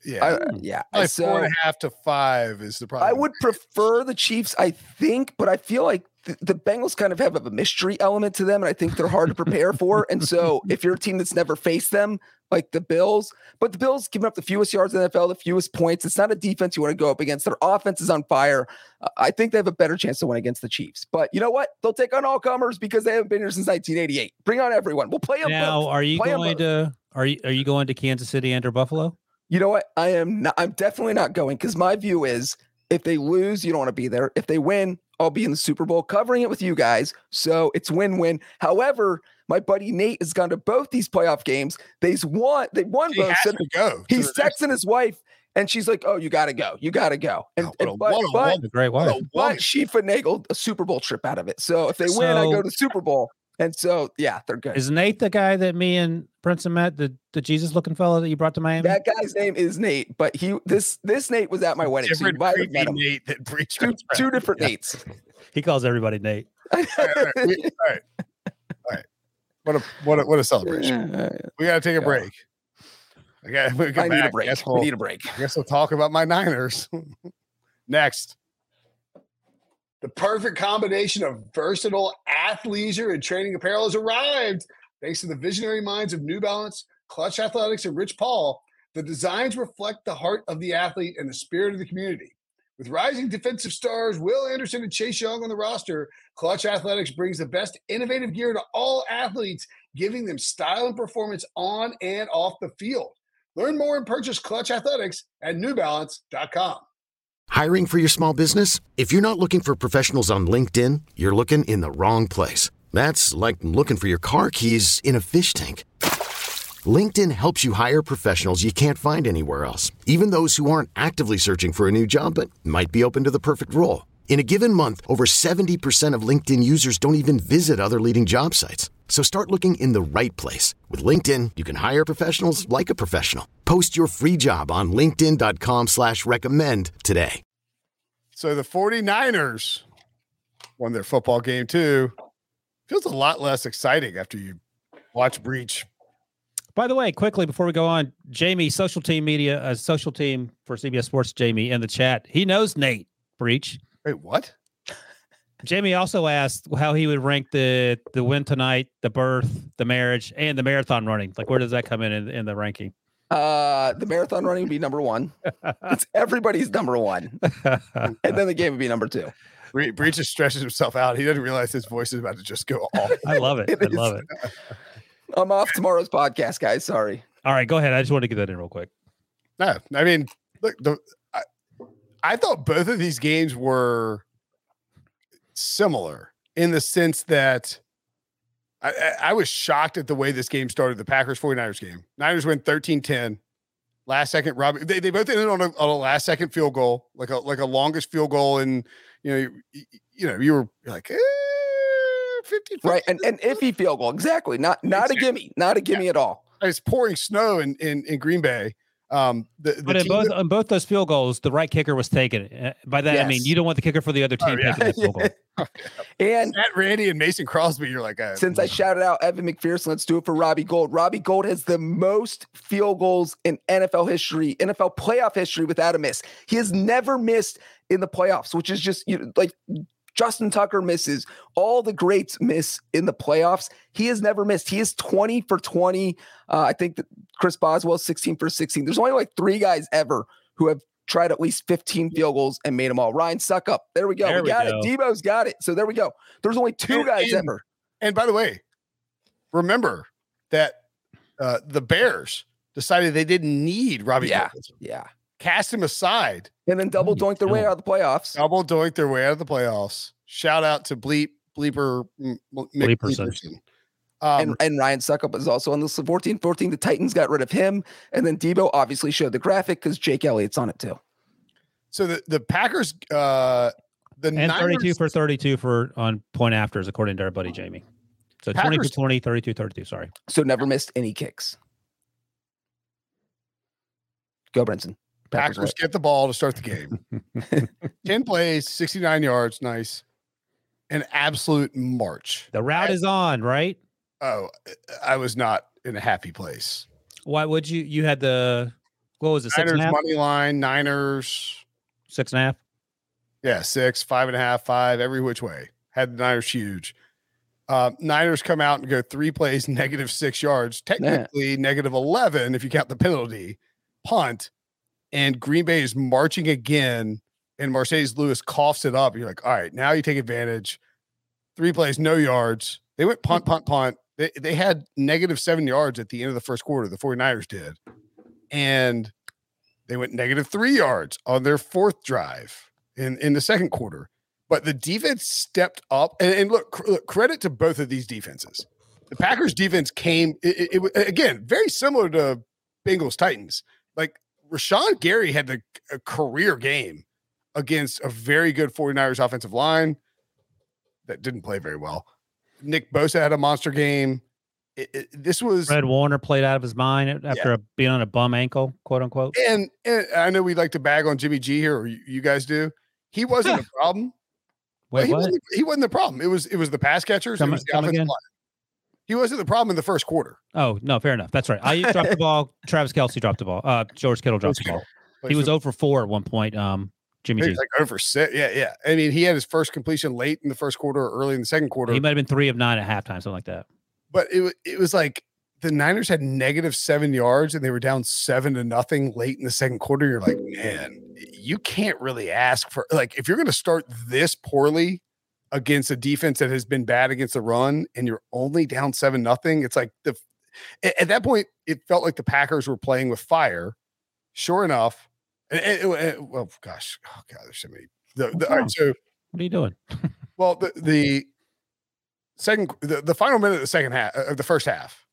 Yeah. I, yeah. Like so four and a half to five is the problem. I would prefer the Chiefs, I think, but I feel like the, the Bengals kind of have a mystery element to them, and I think they're hard to prepare for. And so, *laughs* if you're a team that's never faced them, like the Bills, but the Bills giving up the fewest yards in the NFL, the fewest points. It's not a defense you want to go up against. Their offense is on fire. Uh, I think they have a better chance to win against the Chiefs. But you know what? They'll take on all comers because they haven't been here since 1988. Bring on everyone. We'll play them Now, both. are you Play going to are you are you going to Kansas City and or Buffalo? You know what? I am not. I'm definitely not going because my view is if they lose, you don't want to be there. If they win, I'll be in the Super Bowl covering it with you guys. So it's win-win. However, my buddy Nate has gone to both these playoff games. They've won. They won He both. has Said to go. He's to next- texting his wife, and she's like, "Oh, you got to go. You got to go." Oh, and, Oh, what a- but, what a but, woman. A great What wife. a woman. but she finagled a Super Bowl trip out of it. So if they win, I go to Super Bowl. And so yeah, they're good. Is Nate the guy that me and Princeton met, the the Jesus looking fellow that you brought to Miami? that guy's name is Nate, but he this this Nate was at my wedding. So you different might have creepy met him. Nate that Two, two different Nates. *laughs* he calls everybody Nate. All right, all right, we- all right, all right. What a what a what a celebration. We got to take a Yeah. break. I gotta, We I come need a break. Guess We we'll, need a break. I guess we'll talk about my Niners *laughs* next. The perfect combination of versatile athleisure and training apparel has arrived. Thanks to the visionary minds of New Balance, Clutch Athletics, and Rich Paul, the designs reflect the heart of the athlete and the spirit of the community. With rising defensive stars Will Anderson and Chase Young on the roster, Clutch Athletics brings the best innovative gear to all athletes, giving them style and performance on and off the field. Learn more and purchase Clutch Athletics at newbalance.com. Hiring for your small business? If you're not looking for professionals on LinkedIn, you're looking in the wrong place. That's like looking for your car keys in a fish tank. LinkedIn helps you hire professionals you can't find anywhere else, even those who aren't actively searching for a new job but might be open to the perfect role. In a given month, over 70% of LinkedIn users don't even visit other leading job sites. So start looking in the right place. With LinkedIn, you can hire professionals like a professional. Post your free job on linkedin.com slash recommend today. So the 49ers won their football game too. Feels a lot less exciting after you watch Breech. By the way, quickly before we go on, Jamie, social team media, uh, social team for CBS Sports, Jamie in the chat. He knows Nate Breech. Wait, what? *laughs* Jamie also asked how he would rank the the win tonight, the birth, the marriage, and the marathon running. Like, where does that come in in, in the ranking? Uh, the marathon running would be number one. *laughs* It's everybody's number one, and then the game would be number two. Bre- Breech just stretches himself out. He doesn't realize his voice is about to just go off. I love it. *laughs* It I is. love it. I'm off tomorrow's podcast, guys. Sorry. All right, go ahead. I just wanted to get that in real quick. No, I mean, look, the, I, I thought both of these games were similar in the sense that I, I, I was shocked at the way this game started. The Packers 49ers game. Niners win 13 10. Last second, Robbie. They, they both ended on a, on a last second field goal, like a like a longest field goal, and you know, you, you know, you were like, eh, 50, Right, and and iffy field goal, exactly. Not not a gimme, not a gimme at all. it's pouring snow in in, in Green Bay. Um, the, the But in both that- on both those field goals, the right kicker was taken. Uh, By that I mean you don't want the kicker for the other Oh, team yeah. taking that field goal. *laughs* *laughs* And Matt Randy and Mason Crosby, you're like, uh, since I shouted out Evan McPherson, let's do it for Robbie Gould. Robbie Gould has the most field goals in NFL history, NFL playoff history without a miss. He has never missed in the playoffs, which is just you know, like Justin Tucker misses. All the greats miss in the playoffs. He has never missed. He is 20 for 20. Uh, I think that Chris Boswell 16 for 16. There's only like three guys ever who have tried at least 15 field goals and made them all. Ryan Succop. There we go. There we we got go. it. Debo's got it. So there we go. There's only two And- guys and- ever. And by the way, remember that uh, the Bears decided they didn't need Robbie. Yeah. Gould. Yeah. Cast him aside, And then double you doink their way out of the playoffs. double doink their way out of the playoffs. Shout out to Bleep Bleeper M- M- Mick Bleeperson. Bleeperson. Um, and, and Ryan Succop is also on the 14 14. The Titans got rid of him. And then Debo obviously showed the graphic because Jake Elliott's on it too. so the the Packers, uh, the And Niners, 32 for 32 for on point afters, according to our buddy Jamie. So 20 for 20, 32, 32. Sorry. So never missed any kicks. Go, Brinson. Packers Packers get the ball to start the game. *laughs* 10 plays, 69 yards. Nice. An absolute march. The route is on, right? Oh, I was not in a happy place. Why would you? You had the what was it? Six and Niners a half. money line, Niners. Six and a half. Yeah, six, five and a half, five, every which way. Had the Niners huge. Uh, Niners come out and go three plays, *laughs* negative six yards, technically negative 11 if you count the penalty, punt. And Green Bay is marching again. And Marcedes Lewis coughs it up. You're like, all right, now you take advantage. Three plays, no yards. They went punt, punt, punt. They, they had negative seven yards at the end of the first quarter. The 49ers did. And they went negative three yards on their fourth drive in, in the second quarter. But the defense stepped up. And, and look, cr- look, credit to both of these defenses. The Packers defense came, it, it- it again, very similar to Bengals Titans. Like Rashan Gary had the, a career game against a very good 49ers offensive line that didn't play very well. Nick Bosa had a monster game. It- it- this was Fred Warner played out of his mind after a, being on a bum ankle, quote unquote. and, and I know we like to bag on Jimmy G here, or you, you guys do. He wasn't the *laughs* problem. Wait, he, what? Wasn't, he wasn't the problem. It was it was the pass catchers. Come- it was the offensive again? line. He wasn't the problem in the first quarter. Oh no, fair enough. That's right. I dropped the ball. *laughs* Travis Kelce dropped the ball. Uh, George Kittle dropped the ball. He was over four at one point. Um, Jimmy G. like over six. Yeah, yeah. I mean, he had his first completion late in the first quarter or early in the second quarter. He might have been three of nine at halftime, something like that. but it it was like the Niners had negative seven yards and they were down seven to nothing late in the second quarter. You're like, man, you can't really ask for like if you're going to start this poorly against a defense that has been bad against the run and you're only down seven nothing. It's like the at that point it felt like the Packers were playing with fire. Sure enough, and, and- and- well, gosh, oh god, there's so many. The, the, all right, so What are you doing? *laughs* well, the the second the, the final minute of the second half of the first half,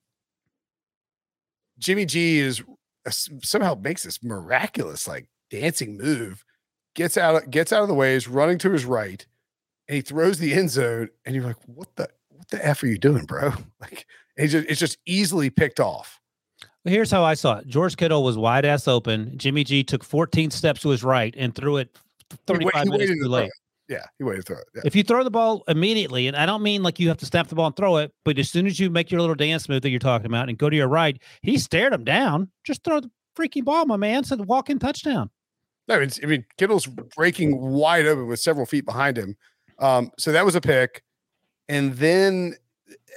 Jimmy G is uh, somehow makes this miraculous like dancing move, gets out gets out of the way, is running to his right, and he throws the end zone, and you're like, what the what the f are you doing, bro? *laughs* Like it's just it's just easily picked off. Well, Here's how I saw it. George Kittle was wide ass open. Jimmy G took 14 steps to his right and threw it He wait- 35 he minutes too late. Yeah, he waited to throw it. Yeah. If you throw the ball immediately, and I don't mean like you have to snap the ball and throw it, but as soon as you make your little dance move that you're talking about and go to your right, he stared him down. Just throw the freaking ball, my man. Said walk in touchdown. No, it's, I mean, Kittle's breaking wide open with several feet behind him. Um, so that was a pick. And then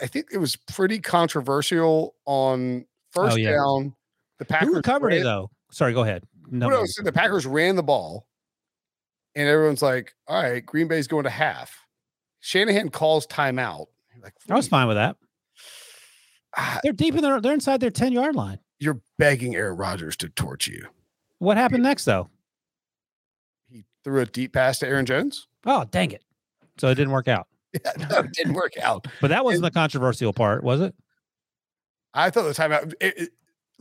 I think it was pretty controversial on first Oh, yeah. down. The Packers Who recovered it though? Sorry, go ahead. No, no, so the Packers ran the ball, and everyone's like, "All right, Green Bay's going to half." Shanahan calls timeout. Like, I was fine with that. "Ah, They're deep in their they're inside their 10 yard line. you're begging Aaron Rodgers to torch you. What happened next though? He threw a deep pass to Aaron Jones. Oh, dang it. So it didn't work out. *laughs* Yeah, no, it didn't work out. But that wasn't the controversial part, was it? I thought the timeout. It, it,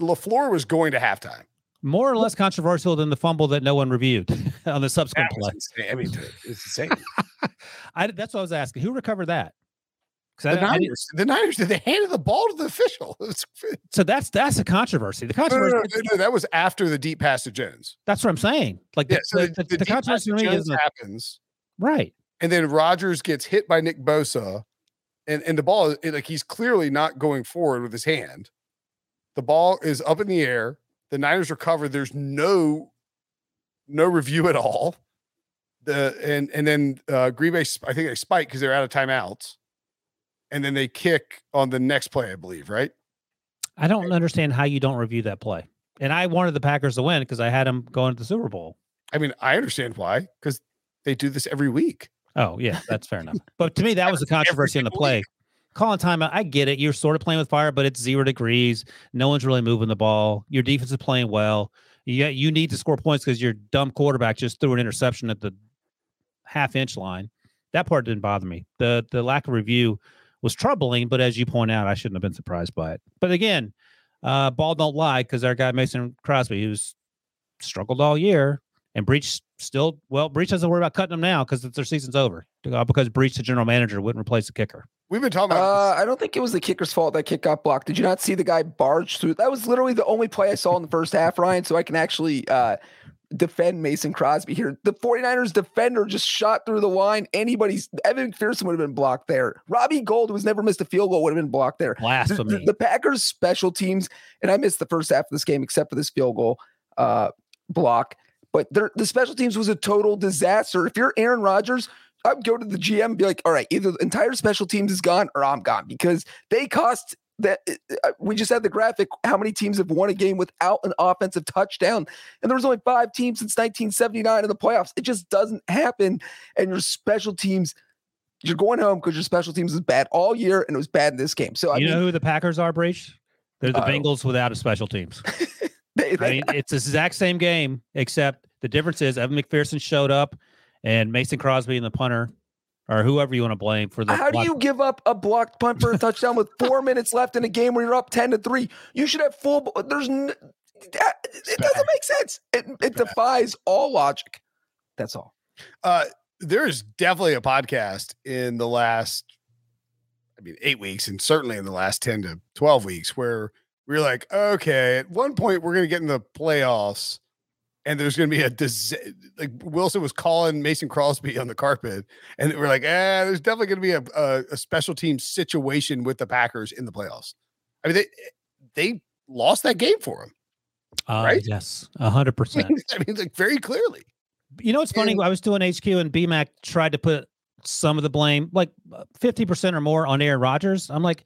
LaFleur was going to halftime. More or less controversial than the fumble that no one reviewed *laughs* on the subsequent play. insane. I mean, it's insane. *laughs* I, that's what I was asking. Who recovered that? the I- I didn't- Niners, the Niners, they handed the ball to the official. So that's that's a controversy. The no, no, controversy. no, no, that was after the deep pass to Jones. That's what I'm saying. Like Yeah, the, so the, the, the, the the deep pass controversy to to Jones is the, happens, right. And then Rodgers gets hit by Nick Bosa, and and the ball is like he's clearly not going forward with his hand. The ball is up in the air. The Niners recover. There's no no review at all. The and and then uh, Green Bay, I think they spike because they're out of timeouts, and then they kick on the next play, I believe, right? I don't understand how you don't review that play. And I wanted the Packers to win because I had them going to the Super Bowl. I mean, I understand why because they do this every week. Oh yeah, that's fair enough. *laughs* But to me, that was the controversy in the play. Calling timeout, I get it. You're sort of playing with fire, but it's zero degrees. No one's really moving the ball. Your defense is playing well. Yeah, you need to score points because your dumb quarterback just threw an interception at the half inch line. That part didn't bother me. The the lack of review was troubling, but as you point out, I shouldn't have been surprised by it. But again, uh, ball don't lie because our guy Mason Crosby, who's struggled all year, and Breech still well, Breech doesn't worry about cutting them now because their season's over. Uh, Because Breech, the general manager, wouldn't replace the kicker. We've been talking about Uh, I don't think it was the kicker's fault that kick got blocked. Did you not see the guy barge through? That was literally the only play I saw in the first half, Ryan. So I can actually uh, defend Mason Crosby here. The 49ers defender just shot through the line. Anybody's Evan McPherson would have been blocked there. Robbie Gould, who's never missed a field goal, would have been blocked there. The, Blasphemy. the- the Packers special teams, and I missed the first half of this game except for this field goal uh, block. But the special teams was a total disaster. If you're Aaron Rodgers, I'd go to the GM and be like, all right, either the entire special teams is gone or I'm gone because they cost that. uh, We just had the graphic how many teams have won a game without an offensive touchdown. And there was only five teams since 1979 in the playoffs. It just doesn't happen. And your special teams, you're going home because your special teams is bad all year and it was bad in this game. So I you mean, know who the Packers are, Breech? They're the Uh-oh. Bengals without a special teams. *laughs* they, I mean, it's the exact same game, except the difference is Evan McPherson showed up and Mason Crosby and the punter, or whoever you want to blame for the How do you give up a blocked punt for a touchdown with four *laughs* minutes left in a game where you're up 10 to 3? You should have full. There's n- that, it doesn't make sense. It, it defies all logic. That's all. uh, there's definitely a podcast in the last, I mean, eight weeks, and certainly in the last 10 to 12 weeks, where we're like, okay, at one point we're going to get in the playoffs, and there's going to be a dis- like Wilson was calling Mason Crosby on the carpet, and we're like, eh, there's definitely going to be a, a, a special team situation with the Packers in the playoffs. I mean, they they lost that game for him. Uh, right? Yes, a hundred *laughs* percent. I mean, like very clearly. You know what's funny? And- I was doing HQ and BMAC tried to put some of the blame, like fifty percent or more, on Aaron Rodgers. I'm like,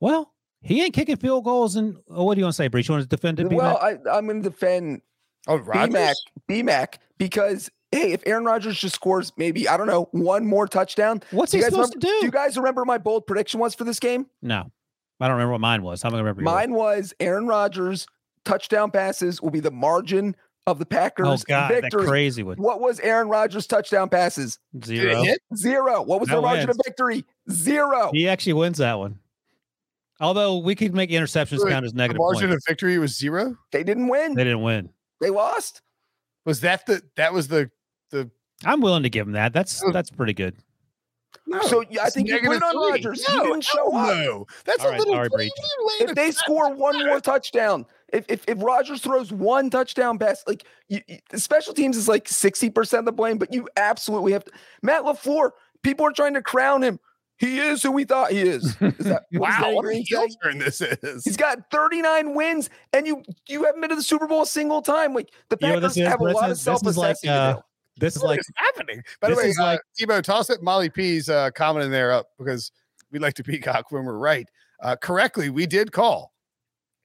well, he ain't kicking field goals. And oh, what do you want to say, Breech? You want to defend it? Well, I, I'm going to defend Oh, BMAC, Rodgers. BMAC because, hey, if Aaron Rodgers just scores maybe, I don't know, one more touchdown. What's do he you guys supposed to do? Do you guys remember my bold prediction was for this game? no, I don't remember what mine was. I'm gonna remember. yours. Mine was Aaron Rodgers touchdown passes will be the margin of the Packers Oh God, that victory. crazy one. What was Aaron Rodgers' touchdown passes? Zero. Zero. What was That the margin of victory? Zero. He actually wins that one. Although we could make interceptions Wait, count as The negative margin points. of victory was zero. They didn't win. They didn't win. They lost. Was that the that was the the? I'm willing to give him that. That's Oh. that's pretty good. no? So yeah, I think you put it on three. Rodgers. No, he didn't show hell up. No, that's All a right, little. sorry, what do Breech. you mean, wait If they score one more touchdown, if if, if Rodgers throws one touchdown pass, like you, you- special teams is like sixty percent of the blame, but you absolutely have to. Matt LaFleur, people are trying to crown him. He is who we thought he is. Is that *laughs* what does wow, what a Green heel turn this is. He's got 39 wins, and you you haven't been to the Super Bowl a single time. Like the You know Packers this is? have a lot of is- this is like, self-assessing uh, to. This is What like is happening? By the way, is uh, like- Debo, toss it Molly P's uh, comment in there up because we like to peacock when we're right. Uh, correctly, we did call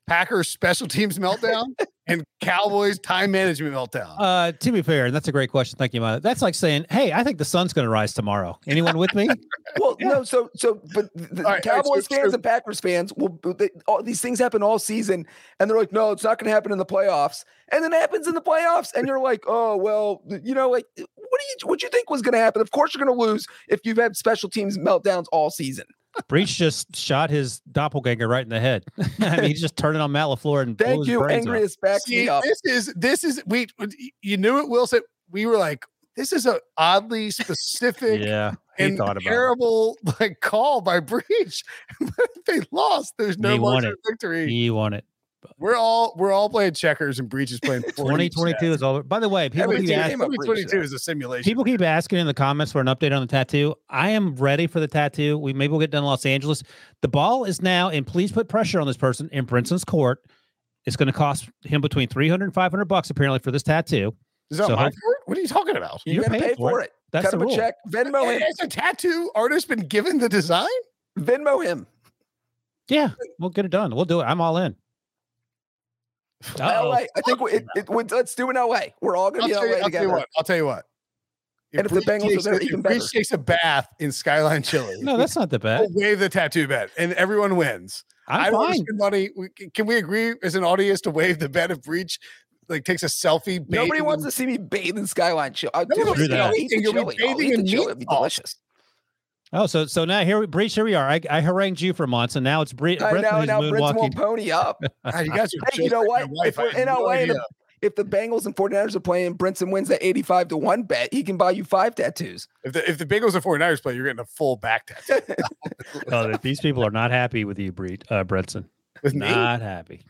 Packers special teams meltdown *laughs* and Cowboys time management meltdown. Uh, to be fair, and that's a great question. Thank you, Maya. That's like saying, "Hey, I think the sun's going to rise tomorrow." Anyone with me? *laughs* Well, no, so so, but the All right, all right, so- Cowboys fans so- and Packers fans will. They, all these things happen all season, and they're like, "No, it's not going to happen in the playoffs." And then it happens in the playoffs, and you're like, "Oh well, you know, like what do you what you think was going to happen? Of course, you're going to lose if you've had special teams meltdowns all season." Breech just shot his doppelganger right in the head. *laughs* I mean, he's just turning on Matt LaFleur and blew Thank his you, brains out. Angriest backs See, me up. this is this is we you knew it, Wilson. We were like, this is a oddly *laughs* specific Yeah, he and thought about it. terrible like call by Breech. *laughs* they lost. There's no They won margin it. victory. He won it. We're all we're all playing checkers and Breech is playing *laughs* 2022 is over. By the way, people keep, team ask, came up Breech, 2022 is a simulation. people keep asking in the comments for an update on the tattoo. I am ready for the tattoo. We maybe we'll get done in Los Angeles. The ball is now, and please put pressure on this person in Brinson's court. It's going to cost him between 300 and 500 bucks apparently for this tattoo. is that so my hope- fault? What are you talking about? You You're got to paying pay for for it. it. That's Cut the him a check. Venmo him. Has a tattoo artist been given the design? Venmo him. Yeah, we'll get it done. We'll do it. I'm all in. Uh-oh. LA. I think we, it, it, we- let's do in LA. We're all going to be tell, in you, LA I'll tell you together. what. I'll tell you what. And if the Breech Bengals are takes there, a- even if Breech better. takes a bath in Skyline Chili. No, that's not the bet. we'll waive the tattoo bet, and everyone wins. I I'm don't want fine. spend money. Can we agree as an audience to waive the bet if Breech like takes a selfie? Nobody wants in- to see me bathe in Skyline Chili. I No, do. no, do that. I'll eat the You'll be bathing in chili. It'd be meatballs. delicious. Oh, so so now here, we Breech, here we are. I, I harangued you for months, and now it's Bre- I Brinson know who's now Brent's moonwalking. won't pony up. *laughs* God, you guys are Hey, you know what? If we're in no LA and idea. if the Bengals and 49ers are playing, Brinson wins that 85 to 1 bet, he can buy you five tattoos. If the if the Bengals and 49ers play, you're getting a full back tattoo. *laughs* Oh, these people are not happy with you, Breed, uh, Bretson. With me? Not happy.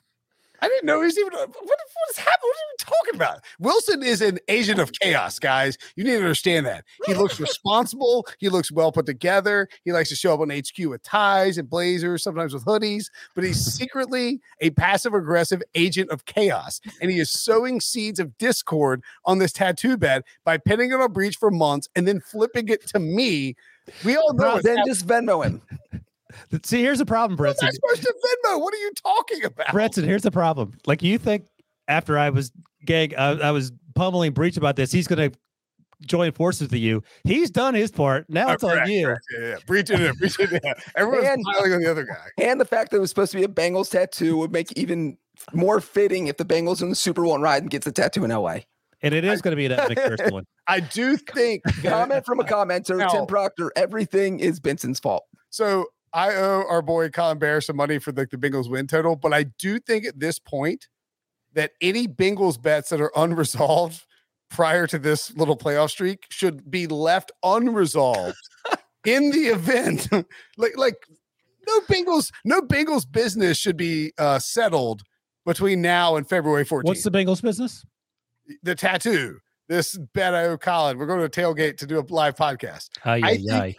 I didn't know he was even. What, what is happening? What are you talking about? Wilson is an agent of chaos, guys. You need to understand that. He *laughs* looks responsible. He looks well put together. He likes to show up on HQ with ties and blazers, sometimes with hoodies, but he's *laughs* secretly a passive aggressive agent of chaos. And he is sowing seeds of discord on this tattoo bed by pinning it on breech for months and then flipping it to me. We all know it's then just Venmo him. See, here's the problem, What's Bretson. I supposed to Venmo? What are you talking about? Bretson, here's the problem. Like you think after I was gang, I, I was pummeling Breech about this, he's going to join forces with you. He's done his part. Now Oh, it's on correct, you. correct. Yeah, yeah. Breech it in. Breech it in. *laughs* Everyone's And- piling on the other guy. And the fact that it was supposed to be a Bengals tattoo would make even more fitting if the Bengals in the Super Bowl and gets a tattoo in LA. And it is going to be that *laughs* McPherson one. I do think Comment from a commenter, Now- Tim Proctor, everything is Benson's fault. so. I owe our boy Colin Bear some money for the, the Bengals win total, but I do think at this point that any Bengals bets that are unresolved prior to this little playoff streak should be left unresolved *laughs* in the event. *laughs* like like no Bengals, no Bengals business should be uh, settled between now and February 14th. What's the Bengals business? the tattoo? This bet I owe Colin. We're going to a tailgate to do a live podcast. Ay, I ay, think- ay.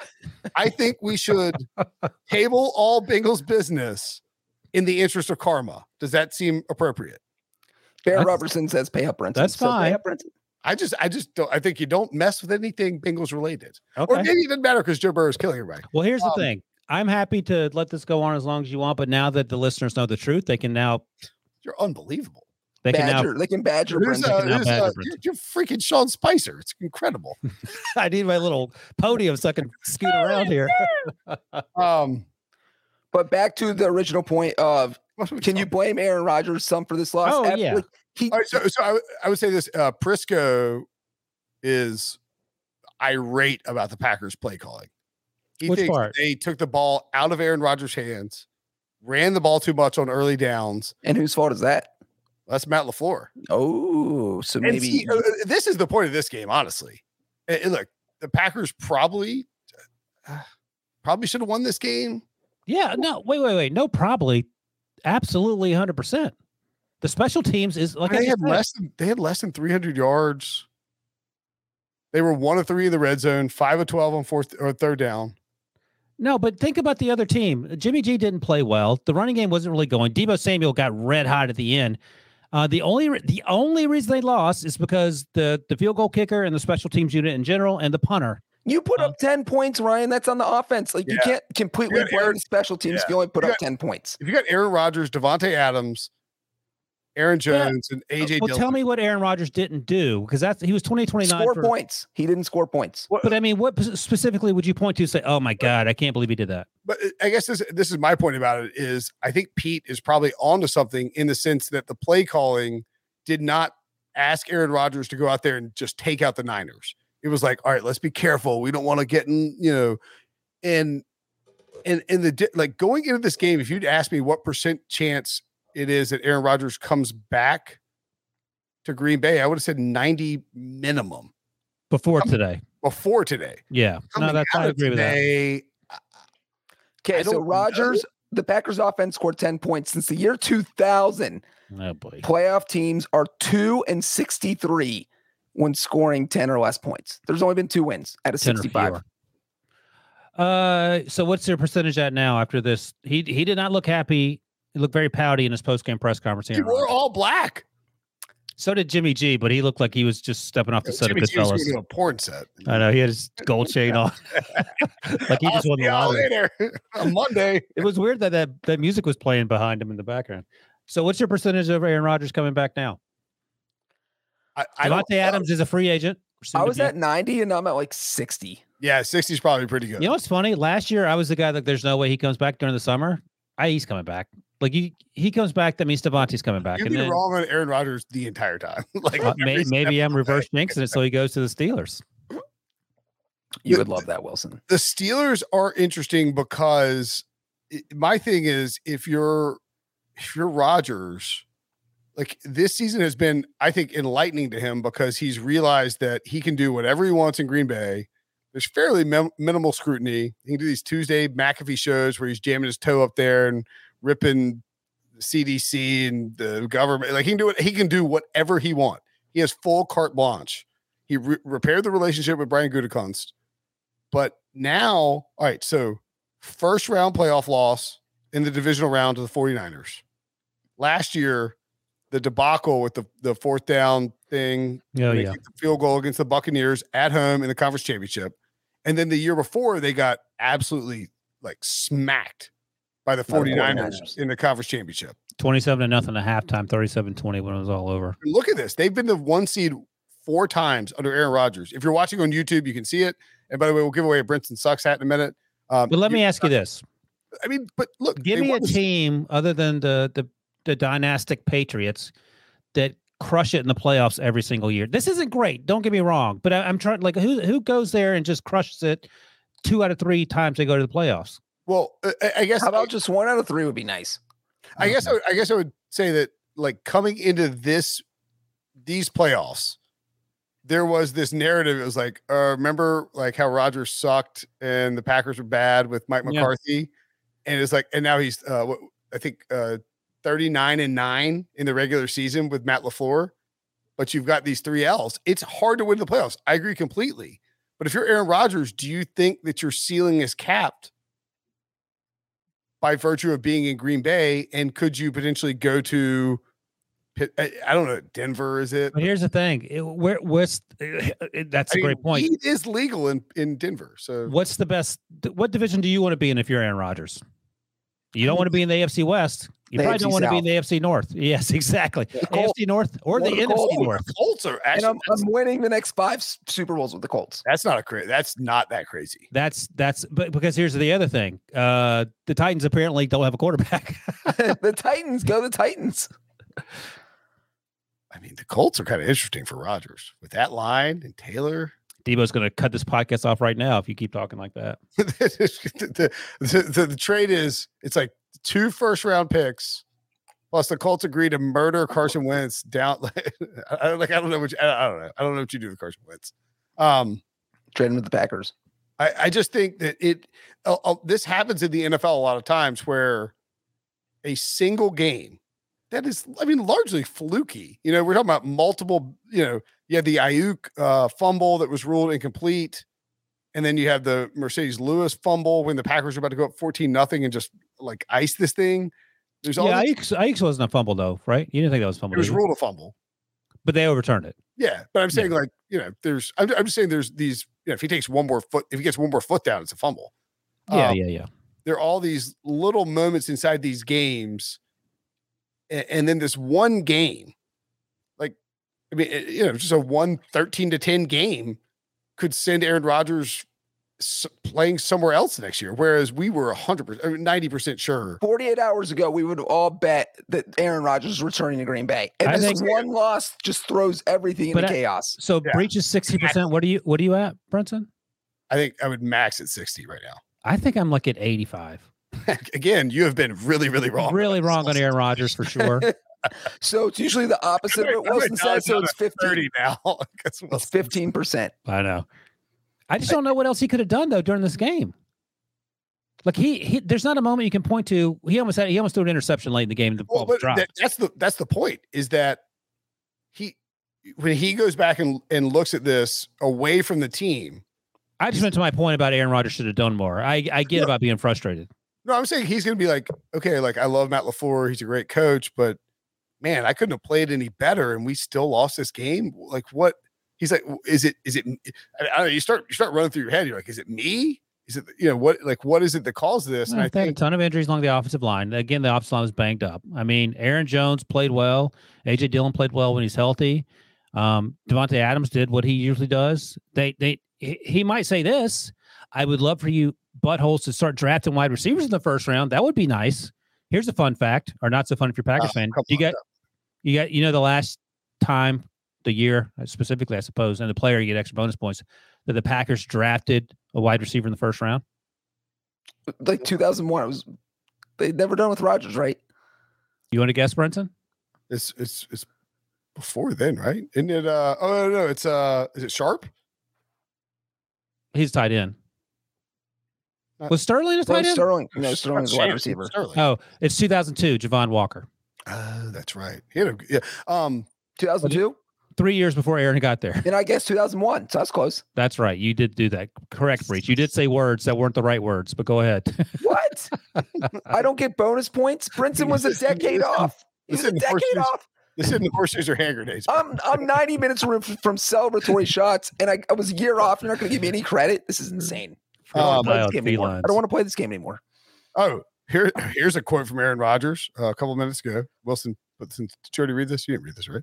I think we should *laughs* table all Bengals business in the interest of karma. Does that seem appropriate? Bear That's- Robertson says pay up Brinson. that's So pay fine. up Brinson. I just, I just don't. I think you don't mess with anything Bengals related, or maybe it doesn't matter because Joe Burrow is killing everybody. Well, here's the Um, thing. I'm happy to let this go on as long as you want, but now that the listeners know the truth, they can now You're unbelievable. They can now Badger. They can badger Who's, Brinson. now who's, badger Brinson. you're, you're freaking Sean Spicer. It's incredible. *laughs* I need my little podium so I can scoot around here. *laughs* Um, But back to the original point of *laughs* what are we can you blame Aaron Rodgers some for this loss? Oh, yeah. He, All right, so, so I, would- I would say this: uh, Prisco is irate about the Packers play calling. He Which thinks part? they took the ball out of Aaron Rodgers' hands, ran the ball too much on early downs. and whose fault is that? That's Matt LaFleur. Oh, so maybe see, uh, uh, this is the point of this game, honestly. Uh, uh, look, the Packers probably uh, probably should have won this game. Yeah, no, wait, wait, wait. No, probably. Absolutely 100%. The special teams is like they just had said, less than they had less than 300 yards. They were one of three in the red zone, five of 12 on fourth or third down. No, but think about the other team. Jimmy G didn't play well. The running game wasn't really going. Debo Samuel got red hot at the end. Uh, the only re- the only reason they lost is because the the field goal kicker and the special teams unit in general and the punter. you put Uh, up 10 points, Ryan. That's on the offense. Like you can't completely got blame the special teams if you only put You up 10 points. If you got Aaron Rodgers, Davante Adams, Aaron Yeah. Jones, and AJ well, Dillon, tell me what Aaron Rodgers didn't do because that's he was twenty twenty nine. Score points. He didn't score points. But I mean, what specifically would you point to? Say, oh my god, I can't believe he did that. but uh, I guess this this is my point about it is I think Pete is probably onto something in the sense that the play calling did not ask Aaron Rodgers to go out there and just take out the Niners. It was like, all right, let's be careful. We don't want to get in, you know, and and in the like going into this game, if you'd ask me what percent chance it is that Aaron Rodgers comes back to Green Bay, I would have said 90 minimum Before today, before today. yeah, no, Coming that's out I of agree with that. Okay, so don't know. Rodgers, the Packers offense scored 10 points since the year 2000. Oh boy, Playoff teams are 2 and 63 when scoring 10 or less points. There's only been two wins out of 65. Uh, so what's their percentage at now after this? He he did not look happy. He looked very pouty in his post game press conference. They Aaron were all black. So did Jimmy G, but he looked like he was just stepping off the set Jimmy of G was going to a porn set. I know he had his gold chain on, *laughs* like he I'll just won the y'all lottery. later *laughs* on Monday. It was weird that, that that music was playing behind him in the background. So what's your percentage of Aaron Rodgers coming back now? I, I Davante know. Adams is a free agent. I was at 90 and I'm at like 60. Yeah, 60 is probably pretty good. You know what's funny? Last year I was the guy that there's no way he comes back during the summer. I he's coming back. Like you, he comes back. That means Davante's coming back. You've And been then, wrong on Aaron Rodgers the entire time. *laughs* like uh, may, maybe I'm of the way. reverse jinxing it, so he goes to the Steelers. You The- would love that, Wilson. The Steelers are interesting because i- my thing is if you're if you're Rodgers, like this season has been, I think, enlightening to him because he's realized that he can do whatever he wants in Green Bay. There's fairly mem- minimal scrutiny. He can do these Tuesday McAfee shows where he's jamming his toe up there and ripping CDC and the government. Like he can do it. He can do whatever he want. He has full carte blanche. He re- repaired the relationship with Brian Gutekunst, but now, all right. So first round playoff loss in the divisional round to the 49ers. Last year, the debacle with the, the fourth down thing, Oh yeah. the field goal against the Buccaneers at home in the conference championship. And then the year before, they got absolutely like smacked by the By the 49ers, 49ers. in the conference championship. 27 to nothing at halftime, 37-20 when it was all over. Look at this. They've been the one seed four times under Aaron Rodgers. If you're watching on YouTube, you can see it. And by the way, we'll give away a Brinson Sucks hat in a minute. Um, But let you- me ask you this. I mean, but look, Give me a the- team other than the the the dynastic Patriots that crush it in the playoffs every single year. This isn't great. Don't get me wrong, but I, I'm trying like who who goes there and just crushes it two out of three times they go to the playoffs. Well, uh, I- I guess How about just one out of three would be nice. I guess I, would, I guess I would say that like coming into this these playoffs, there was this narrative. It was like, uh, remember like how Rodgers sucked and the Packers were bad with Mike Yeah. McCarthy, and it's like, and now he's uh, what, I think uh, thirty nine and nine in the regular season with Matt LaFleur, but you've got these three L's. It's hard to win the playoffs. I agree completely. But if you're Aaron Rodgers, do you think that your ceiling is capped by virtue of being in Green Bay? And could you potentially go to, I, don't know, Denver? Is it? But here's the thing: it- where what's *laughs* that's I a mean, great point. Weed is legal in in Denver, so What's the best? What division do you want to be in if you're Aaron Rodgers? You don't want to be in the AFC West. You The probably AFC don't want to be in the AFC North. *laughs* Yes, exactly. Colts. AFC North or the the NFC Colts. North. the Colts are And. I'm, I'm winning the next five Super Bowls with the Colts. that's not a crazy. That's not that crazy. That's that's but because here's the other thing. Uh the Titans apparently don't have a quarterback. *laughs* *laughs* the Titans go the Titans. I mean, the Colts are kind of interesting for Rodgers with that line and Taylor. Debo's gonna cut this podcast off right now if you keep talking like that. the, the, the, the trade is it's like two first round picks plus the Colts agree to murder Carson Wentz down. *laughs* I don't like I don't know what you, I, I don't know I don't know what you do with Carson Wentz. Um, Trade him with the Packers. I, I just think that it uh, uh, this happens in the NFL a lot of times where a single game that is I mean largely fluky. You know, we're talking about multiple. You know, you had the Ayuk uh, fumble that was ruled incomplete, and then you have the Marcedes Lewis fumble when the Packers are about to go up fourteen nothing and just like ice this thing. There's all Yeah, Ayuk, Ayuk wasn't a fumble though, right? You didn't think that was a fumble, it was ruled a fumble. but they overturned it. Yeah, but I'm saying like you know, there's I'm, I'm just saying there's these. You know, if he takes one more foot, if he gets one more foot down, it's a fumble. Yeah, Um, yeah, yeah. there are all these little moments inside these games a- and, then this one game like i mean it- you know just a one 13 to 10 game could send aaron rodgers playing somewhere else next year whereas we were 100% 90% uh, sure 48 hours ago, we would all bet that Aaron Rodgers is returning to Green Bay. And I this think- one loss just throws everything But into I- chaos. So Yeah. breech is sixty percent. What are you what are you at, Brinson? i think i would max at 60 right now I think I'm like at eighty five. *laughs* again you have been really really wrong Really wrong on Aaron Rodgers for sure. *laughs* So it's usually the opposite of what I'm *laughs* Wilson said. So it's to 15. 30 now *laughs* That's what- It's 15%. I know. I just don't know what else he could have done though during this game. Like he, he there's not a moment you can point to. He almost had he almost threw an interception late in the game. The Well, ball was dropped. that, that's the that's the point is that he when he goes back and, and looks at this away from the team. I just went to my point about Aaron Rodgers should have done more. I, I get Yeah. about being frustrated. No, I'm saying he's going to be like, okay, like I love Matt LaFleur, he's a great coach, but man, I couldn't have played any better, and we still lost this game. Like, what? He's like, is it? Is it? I, I don't know. You start you start running through your head. You're like, is it me? Is it you know what? Like, what is it that caused this? And I think, a ton of injuries along the offensive line. Again, the offensive line was banged up. I mean, Aaron Jones played well. AJ Dillon played well when he's healthy. Um, Davante Adams did what he usually does. They they he, might say this. I would love for you buttholes to start drafting wide receivers in the first round. That would be nice. Here's a fun fact, or not so fun if you're a Packers Oh, fan. You got you got you know the last time the year specifically, I suppose, and the player you get extra bonus points that the Packers drafted a wide receiver in the first round. Like 2001. It was they'd never done with Rodgers, right? You want to guess, Brinson? It's it's it's before then, right? Isn't it? Uh, oh no, no, it's uh, is it Sharpe? He's tied in. Uh, Was Sterling a No, tight end? Sterling. No, Sterling's a wide receiver. Sterling. Oh, it's 2002. Javon Walker. Oh, that's right. He had a, yeah. Um, 2002, Three years before Aaron got there. and I guess 2001. So that's close. That's right. You did do that. Correct, Breech. You did say words that weren't the right words, but go ahead. What? I don't get bonus points. Brinson was a *laughs* decade off. He was a decade off. this isn't the horseshoes or hand grenades. I'm I'm 90 minutes removed from celebratory shots, and I, I was a year off. You're not going to give me any credit. This is insane. I don't, wanna play this Wild game anymore. I don't want to play this game anymore. Oh, here, here's a quote from Aaron Rodgers uh, a couple minutes ago. Wilson, but since did you already read this? You didn't read this, right?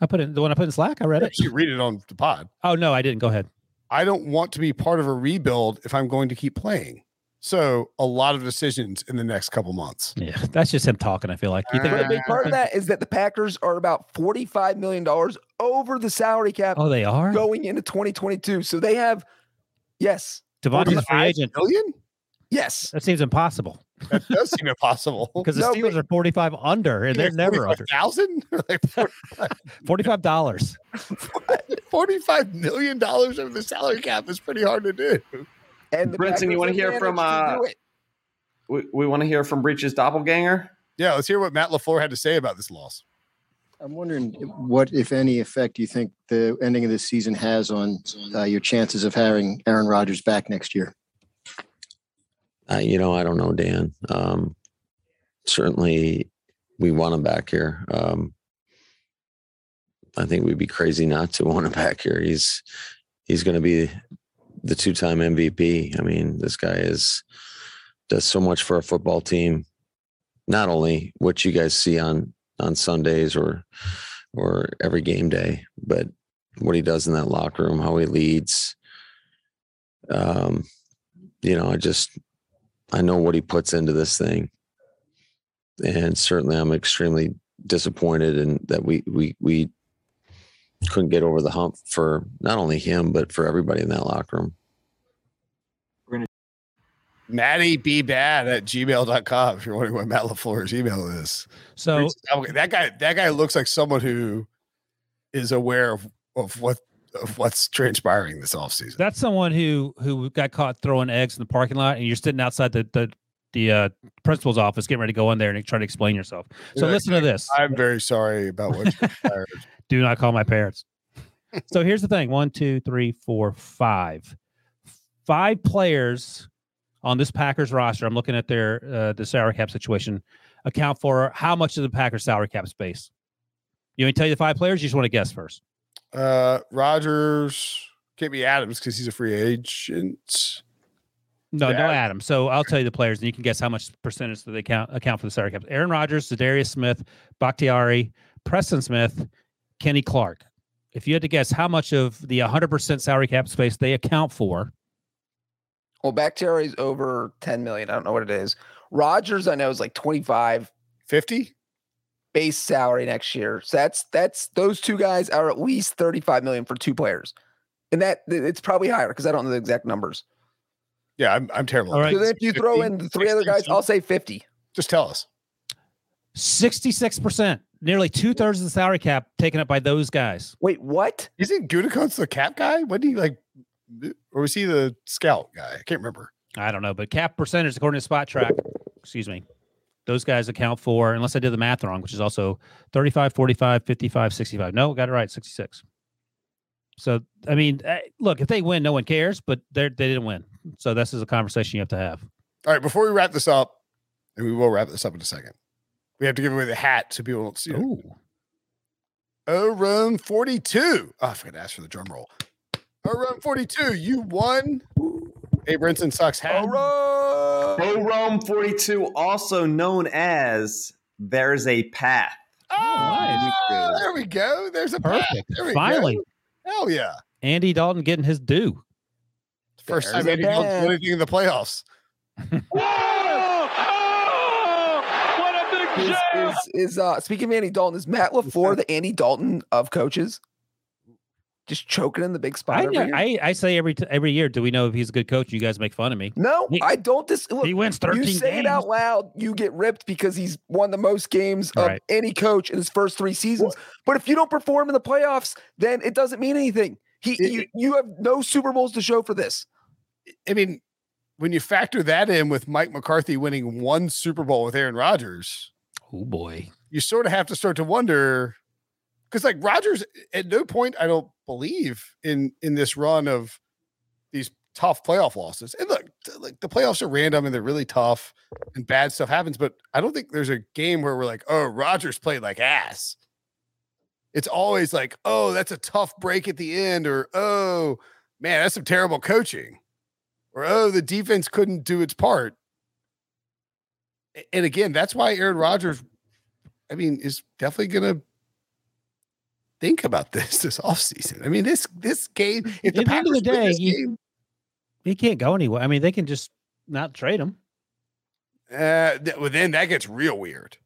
I put it in the one I put in Slack. I read it. You read it on the pod. Oh no, I didn't. Go ahead. I don't want to be part of a rebuild if I'm going to keep playing. So a lot of decisions in the next couple months. Yeah, that's just him talking. I feel like you think. But a big part of that is that the Packers are about 45 million dollars over the salary cap Oh, they are. going into 2022. So they have, yes, Davante's free agent. million? yes. That seems impossible That does seem impossible. *laughs* because the No, Steelers but- are 45 under, and they're never under. thousand. *laughs* like 45 *laughs* dollars. forty-five million dollars over the salary cap is pretty hard to do. And Brinson, you wanna hear from, uh. We, we want to hear from Breech's doppelganger. Yeah, let's hear what Matt LaFleur had to say about this loss. I'm wondering what, if any, effect you think the ending of this season has on uh, your chances of having Aaron Rodgers back next year. You know, I don't know, Dan. Um, certainly, we want him back here. Um, I think we'd be crazy not to want him *laughs* back here. He's he's going to be the two-time MVP. I mean, this guy is does so much for a football team. Not only what you guys see on on Sundays or or every game day, but what he does in that locker room, how he leads. Um, you know, I just I know what he puts into this thing, and certainly I'm extremely disappointed in that we we we couldn't get over the hump for not only him but for everybody in that locker room. Maddie be bad at gmail.com if you're wondering what Matt LaFleur's email is. So oh, that guy that guy looks like someone who is aware of, of what of what's transpiring this offseason. that's someone who who got caught throwing eggs in the parking lot, and you're sitting outside the the the uh, principal's office, getting ready to go in there and try to explain yourself. So Yeah, listen to this. I'm very sorry about what. *laughs* Do not call my parents. *laughs* so here's the thing: one, two, three, four, five, five players on this Packers roster. I'm looking at their uh, the salary cap situation. Account for how much of the Packers salary cap space? You want me to tell you the five players? You just want to guess first. Uh Rodgers can't be Adams because he's a free agent. No, no Yeah. Adam. So I'll tell you the players, and you can guess how much percentage do they count account for the salary cap. Aaron Rodgers, Za'Darius Smith, Bakhtiari, Preston Smith, Kenny Clark. If you had to guess how much of the 100% salary cap space they account for, Well, Bakhtiari's over 10 million. I don't know what it is. Rodgers, I know, is like 25 50? Base salary next year. So that's that's those two guys are at least 35 million for two players. And that it's probably higher because I don't know the exact numbers. Yeah, I'm I'm terrible. All at right. So then if you throw in the three other 60, guys, I'll say 50. just tell us. 66%, nearly two thirds of the salary cap taken up by those guys. Wait, what? Isn't Gutekunst the cap guy? When did he like or was he the scout guy? I can't remember. I don't know, but cap percentage according to Spotrac, excuse me, those guys account for, unless I did the math wrong, which is also 35, 45, 55, 65. No, got it right, 66. So, I mean, eh, look, if they win, no one cares, but they they didn't win. So this is a conversation you have to have. All right, before we wrap this up, and we will wrap this up in a second, we have to give away the hat so people don't see it. Ooh. Oh, room 42. Oh, I forgot to ask for the drum roll. Oh, room 42. You won. Hey, Brinson sucks hat. Bo Rome 42, also known as There's a Path. Oh, there we go. There's a path. Perfect. There we Finally, go. Hell yeah. Andy Dalton getting his due. First There's time a Andy Dalton's path. anything in the playoffs. *laughs* Is, is, is uh speaking of Andy Dalton, is Matt LaFleur the Andy Dalton of coaches? Just choking in the big spot. I, every know, year? I I say every t- every year, do we know if he's a good coach? You guys make fun of me. no, he- I don't. Dis- look, he wins 13 you say games. it out loud, you get ripped because he's won the most games of Right. any coach in his first three seasons. But if you don't perform in the playoffs, then it doesn't mean anything. He, It- you, you have no Super Bowls to show for this. I mean, when you factor that in with Mike McCarthy winning one Super Bowl with Aaron Rodgers, Oh boy. you sort of have to start to wonder because like Rodgers at no point I don't believe in in this run of these tough playoff losses. And look, like the playoffs are random and they're really tough and bad stuff happens, but I don't think there's a game where we're like, "Oh, Rodgers played like ass." It's always like, "Oh, that's a tough break at the end," or "Oh, man, that's some terrible coaching," or "Oh, the defense couldn't do its part." And again, that's why Aaron Rodgers I mean, is definitely gonna think about *laughs* this this offseason. I mean, this this game, if the At the end of the day, you- game, He can't go anywhere. I mean, they can just not trade him. uh, th- well, then that gets real weird.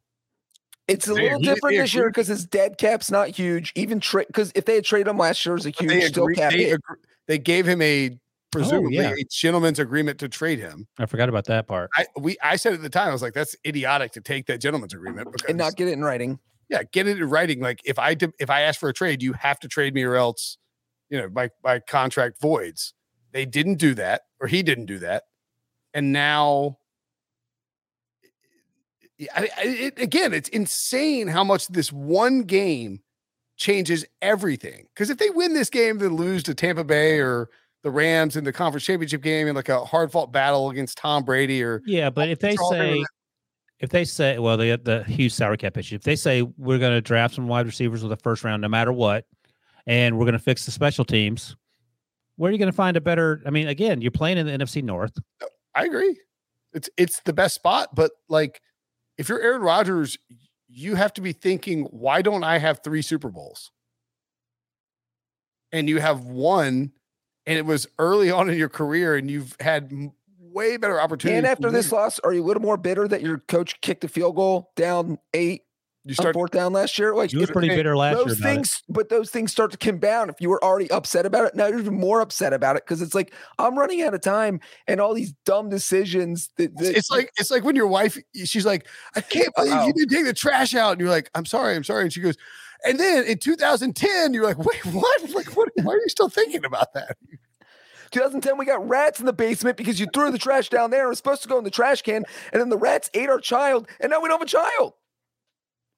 It's a little agree- different this year because his dead cap's not huge. Even trade because if they had traded him last year, it was a huge they, still agree, cap they, agree- they gave him a presumably yeah. a gentleman's agreement to trade him. I forgot about that part. I we I said at the time I was like, that's idiotic to take that gentleman's agreement because and not get it in writing. Yeah, get it in writing. Like if I did, if I ask for a trade, you have to trade me or else, you know, my my contract voids. They didn't do that, or he didn't do that, and now, Yeah, I, I, it, again, it's insane how much this one game changes everything. Because if they win this game, then lose to Tampa Bay or the Rams in the conference championship game in like a hard fought battle against Tom Brady or Yeah, but if they say. If they say well they got the huge salary cap issue. If they say we're going to draft some wide receivers with the first round no matter what, and we're going to fix the special teams, where are you going to find a better? I mean, again, you're playing in the NFC North. I agree. It's it's the best spot, but like if you're Aaron Rodgers, you have to be thinking, why don't I have three Super Bowls? And you have one, and it was early on in your career, and you've had way better opportunity. And after this loss, are you a little more bitter that your coach kicked a field goal down eight you on start fourth down last year? Like He was pretty bitter last year those about it. things, but those things start to compound. If you were already upset about it, now you're even more upset about it because it's like I'm running out of time and all these dumb decisions. That, that it's like it's like when your wife she's like i can't oh, believe Uh-oh. you didn't take the trash out and you're like i'm sorry i'm sorry and she goes and then in 2010 you're like wait what like what why are you still thinking about that 2010, we got rats in the basement because you threw the trash down there. It was supposed to go in the trash can, and then the rats ate our child, and now we don't have a child.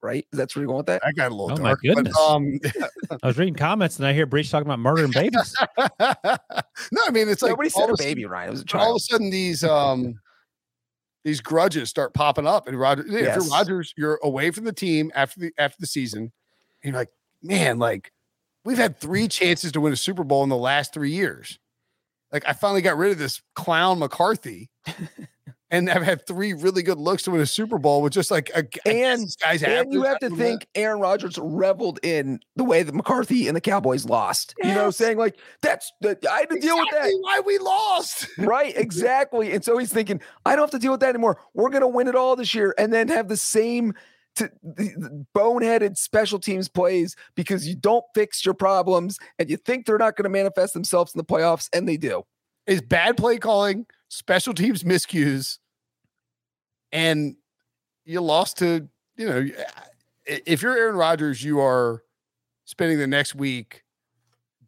Right? Is that's where you're going with that? i got a little Oh my goodness. but, um *laughs* I was reading comments and I hear Breech talking about murdering babies. *laughs* no i mean it's like Nobody all said of a a baby, sudden, Ryan. It was a child. all of a sudden these um these grudges start popping up and Roger if you're Rodgers you're away from the team after the after the season and you're like man like we've had three chances to win a Super Bowl in the last 3 years like I finally got rid of this clown McCarthy *laughs* and I've had three really good looks to win a Super Bowl with just like a, And- this guy's And you have to think Aaron Rodgers reveled in the way that McCarthy and the Cowboys lost. You know, Yes. saying like, "That's the I had to deal with that." Why we lost *laughs* right exactly and so he's thinking i don't have to deal with that anymore we're going to win it all this year and then have the same to the, the boneheaded special teams plays because you don't fix your problems and you think they're not going to manifest themselves in the playoffs and they do is bad play calling, special teams miscues, and you lost to you know. If you're Aaron Rodgers, you are spending the next week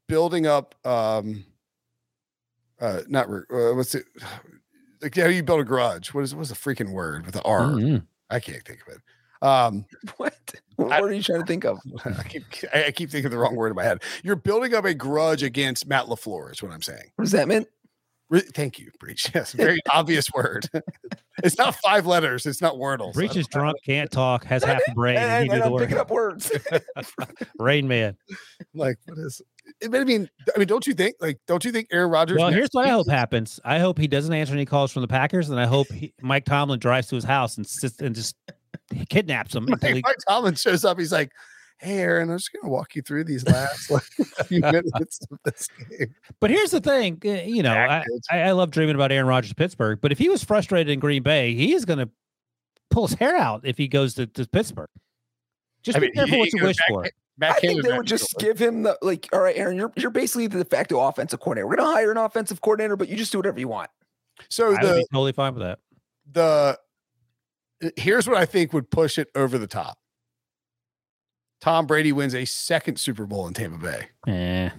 building up. um uh Not re- uh, what's it? Like how you build a grudge. What is what's the freaking word with the R? Mhm. I can't think of it. Um, what *laughs* what I- are you trying to think of *laughs* I keep I I keep thinking the wrong word in my head. You're building up a grudge against Matt LaFleur. Is what I'm saying. resentment Re- Thank you, Breech. *laughs* Yes, very obvious word. it's not five letters. It's not Wordle. Breech is drunk, can't talk, has half a brain. and, he and knew the i'm word. picking up words Rain Man. Like, what is? But I mean, I mean, don't you think? Like, don't you think Aaron Rodgers? Well, here's what I hope happens. I hope he doesn't answer any calls from the Packers, and I hope he, Mike Tomlin drives to his house and sits and just kidnaps him. *laughs* until Mike, he- Mike Tomlin shows up. He's like, "Hey, Aaron, I'm just going to walk you through these last *laughs* like, few *laughs* minutes of this game." But here's the thing, uh, you know, I, I I love dreaming about Aaron Rodgers, Pittsburgh. But if he was frustrated in Green Bay, he is going to pull his hair out if he goes to, to Pittsburgh. Just I be mean, careful what you wish back- for. I think they would just Canada. give him the like. All right, Aaron, you're you're basically the de facto offensive coordinator. We're gonna hire an offensive coordinator, but you just do whatever you want. So I would the be totally fine with that. the here's what I think would push it over the top. Tom Brady wins a second Super Bowl in Tampa Bay. Eh.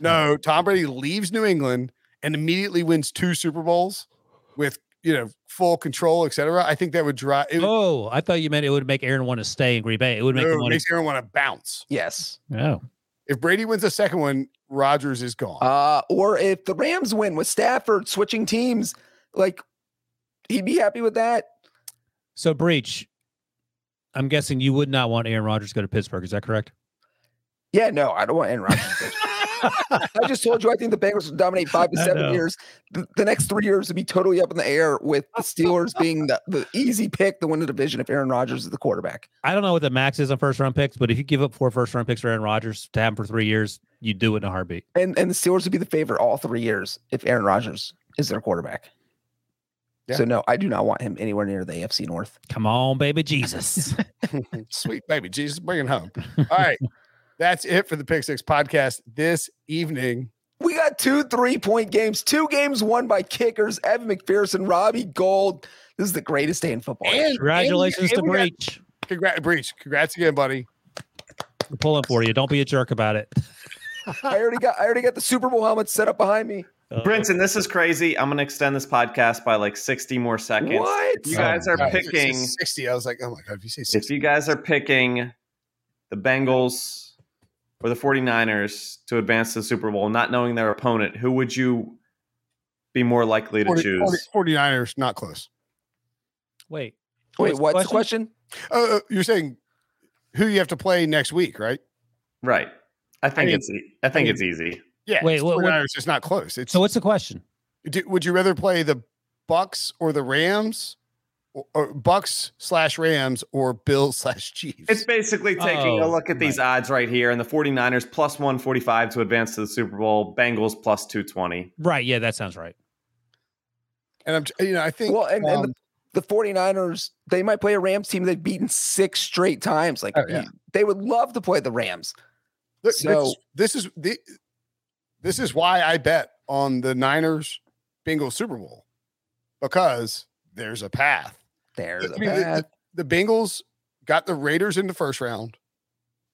No, Tom Brady leaves New England and immediately wins two Super Bowls with you know full control, etc. I think that would drive. It, Oh, I thought you meant it would make Aaron want to stay in Green Bay. It would make no, him it want makes everyone want to bounce. Yes. to. Oh, If Brady wins the second one, Rodgers is gone. Uh, or if the Rams win with Stafford switching teams, like he'd be happy with that. So breech. I'm guessing you would not want Aaron Rodgers to go to Pittsburgh. Is that correct? Yeah, no, I don't want Aaron Rodgers. I just told you I think the Bengals will dominate five to *laughs* seven years. The, the next three years would be totally up in the air with the Steelers being the, the easy pick to win the division if Aaron Rodgers is the quarterback. I don't know what the max is on first round picks, but if you give up four first round picks for Aaron Rodgers to have him for three years, you do it in a heartbeat. And and the Steelers would be the favorite all three years if Aaron Rodgers is their quarterback. Yeah. So no, I do not want him anywhere near the AFC North. Come on, baby Jesus. *laughs* *laughs* Sweet baby Jesus, bring it home. All right, *laughs* that's it for the Pick Six podcast this evening. We got two three point games, two games won by kickers, Evan McPherson, Robbie Gould. This is the greatest day in football. And- Congratulations and to we got- Breech. Congrats, Breech. Congrats again, buddy. We're pulling for you. Don't be a jerk about it. I already got I already got the Super Bowl helmet set up behind me. Uh, Brinson, this is crazy. I'm going to extend this podcast by like 60 more seconds. What? If you guys are God, it's- it's picking, 60. I was like, oh my God, if you say 60. if you guys are picking the Bengals or the 49ers to advance to the Super Bowl, not knowing their opponent, who would you be more likely to 40, choose? 40 49ers, not close. Wait. Wait, What's what's the the question? Oh, uh, you're saying who you have to play next week, right? Right. I think mean- it's I think mean- it's easy. Yeah. Wait, it's what- what- 49ers is not close. It's So what's the question? do, would you rather play the Bucks or the Rams, or, or Bucks slash Rams, or Bills *laughs* slash Chiefs? It's basically taking a Oh, look at these odds right here and the 49ers plus 145 to advance to the Super Bowl, Bengals plus 220. Right. Yeah, that sounds right. and I'm, you know, I think. Well, and, and um, the, the 49ers, they might play a Rams team they've beaten six straight times. Like Oh, yeah. they would love to play the Rams. Look, So- this, this is the this is why I bet on the Niners Bengals Super Bowl because there's a path. There's I a mean, the- path. The Bengals got the Raiders in the first round,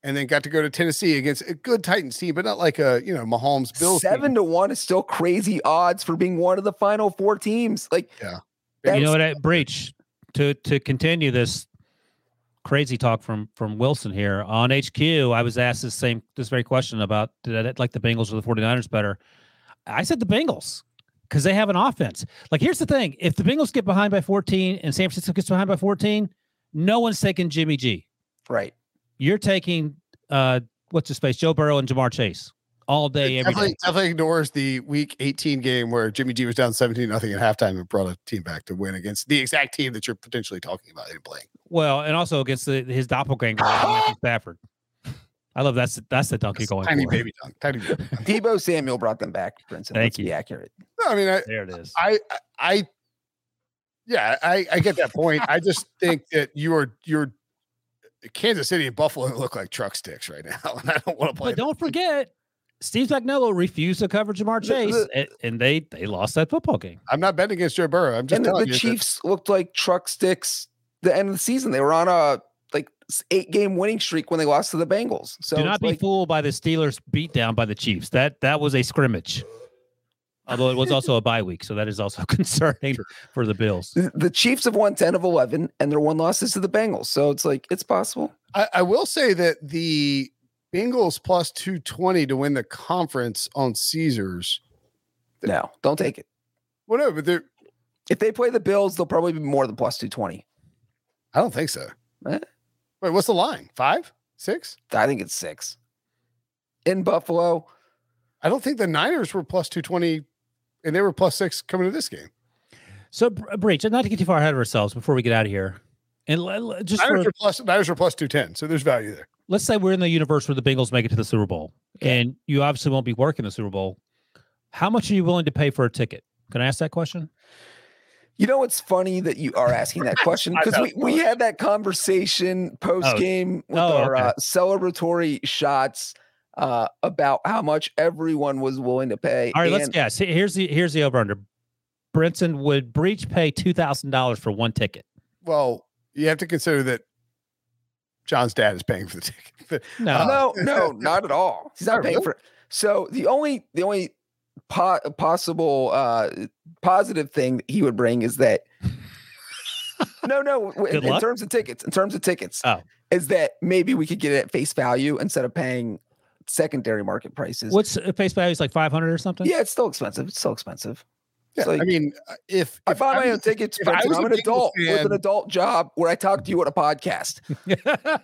and then got to go to Tennessee against a good Titans team, but not like a you know Mahomes Bills. team. Seven to one is still crazy odds for being one of the final four teams. Like Yeah. you know that's- what, I, *laughs* Breach, to to continue this crazy talk from from Wilson here on HQ, I was asked this same this very question about did I like the Bengals or the 49ers better? I said the Bengals because they have an offense. Like here's the thing: if the Bengals get behind by 14 and San Francisco gets behind by 14, no one's taking Jimmy G. right. You're taking uh what's his face, Joe Burrow and Ja'Marr Chase all day, It every definitely, day. definitely ignores the week 18 game where Jimmy G was down 17 nothing at halftime and brought a team back to win against the exact team that you're potentially talking about in playing. Well, and also against the, his doppelganger, *laughs* Matthew Stafford. I love that's that's the donkey going Tiny for. baby dunk. Tiny baby. dunk. Debo Samuel brought them back, Brinson. Thank Let's be you. accurate. No, I mean, I, There it is. I, I, I yeah, I, I get that point. I just *laughs* think that you are, you're Kansas City and Buffalo look like truck sticks right now, *laughs* and I don't want to play. But don't forget, Steve Spagnuolo refused to cover Ja'Marr The- Chase, the- and, and they they lost that football game. I'm not betting against Joe Burrow. I'm just And the, telling the you. that- Chiefs looked like truck sticks the end of the season. They were on a like eight game winning streak when they lost to the Bengals. So Do not be like, fooled by the Steelers beat down by the Chiefs. That that was a scrimmage. Although it was also a bye week, so that is also *laughs* concerning for the Bills. the, the Chiefs have won 10 of 11 and their one loss is to the Bengals. So it's like it's possible. I, I will say that the Bengals plus 220 to win the conference on Caesars. No, don't take it. Whatever, but they're, If they play the Bills, they'll probably be more than plus 220. I don't think so. Eh. Wait, what's the line? Five, six? I think it's six. In Buffalo, I don't think the Niners were plus 220 and they were plus six coming to this game. So, Br- Breech, not to get too far ahead of ourselves before we get out of here, and l- l- just Niners for, are plus Niners are plus 210. So there's value there. Let's say we're in the universe where the Bengals make it to the Super Bowl, and you obviously won't be working the Super Bowl. How much are you willing to pay for a ticket? Can I ask that question? You know what's funny that you are asking that question *laughs* because we, we had that conversation post game with Oh, our okay. uh, celebratory shots uh, about how much everyone was willing to pay. All right, let's and- guess. Here's the here's the over under. Brinson would Breech pay two thousand dollars for one ticket? Well, you have to consider that John's dad is paying for the ticket. *laughs* No, Uh, no, no, *laughs* not at all. He's not Oh, paying really? for it. So the only the only po- possible uh, positive thing that he would bring is that *laughs* no, no. In, in luck? terms of tickets, in terms of tickets, Oh. is that maybe we could get it at face value instead of paying secondary market prices. what's uh, face value? Is like five hundred or something? Yeah, it's still expensive. It's still expensive. Yeah, like- I mean, uh, if, I if buy my was- own tickets. if I Brinson. was a I'm an adult with an adult job where I talk to you on a podcast. *laughs*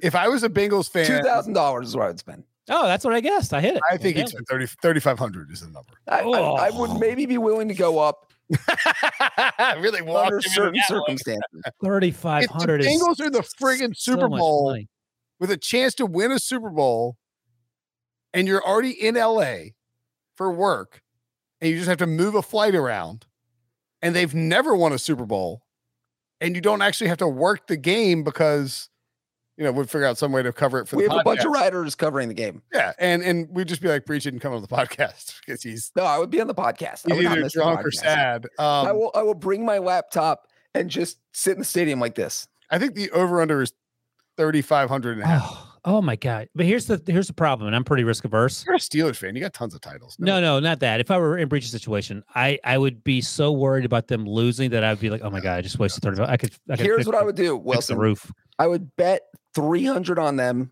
if I was a Bengals fan, Two thousand dollars is what I would spend. oh, that's what I guessed. I hit it. I think it's 30 3,500 is the number. I, I, I would Oh. maybe be willing to go up *laughs* really under certain into that one. circumstances. *laughs* thirty five the. Bengals are the friggin' Super much Bowl with a chance to win a Super Bowl, and you're already in LA for work, and you just have to move a flight around, and they've never won a Super Bowl, and you don't actually have to work the game because you know we'd figure out some way to cover it for We the have a bunch of podcast. writers covering the game. Yeah, and and we'd just be like, Breach didn't come on the podcast *laughs* because he's, No, I would be on the podcast. I he's either drunk or sad. Um, I will. I will bring my laptop and just sit in the stadium like this. I think the over under is 3,500 and a half. Oh, my god! But here's the here's the problem, and I'm pretty risk averse. You're a Steelers fan. You got tons of titles. No, no, not that. If I were in Breech's situation, I I would be so worried about them losing that I'd be like, oh my god, I just wasted thirty. I could. I could Here's fix what I would do, fix the roof. I would bet three hundred on them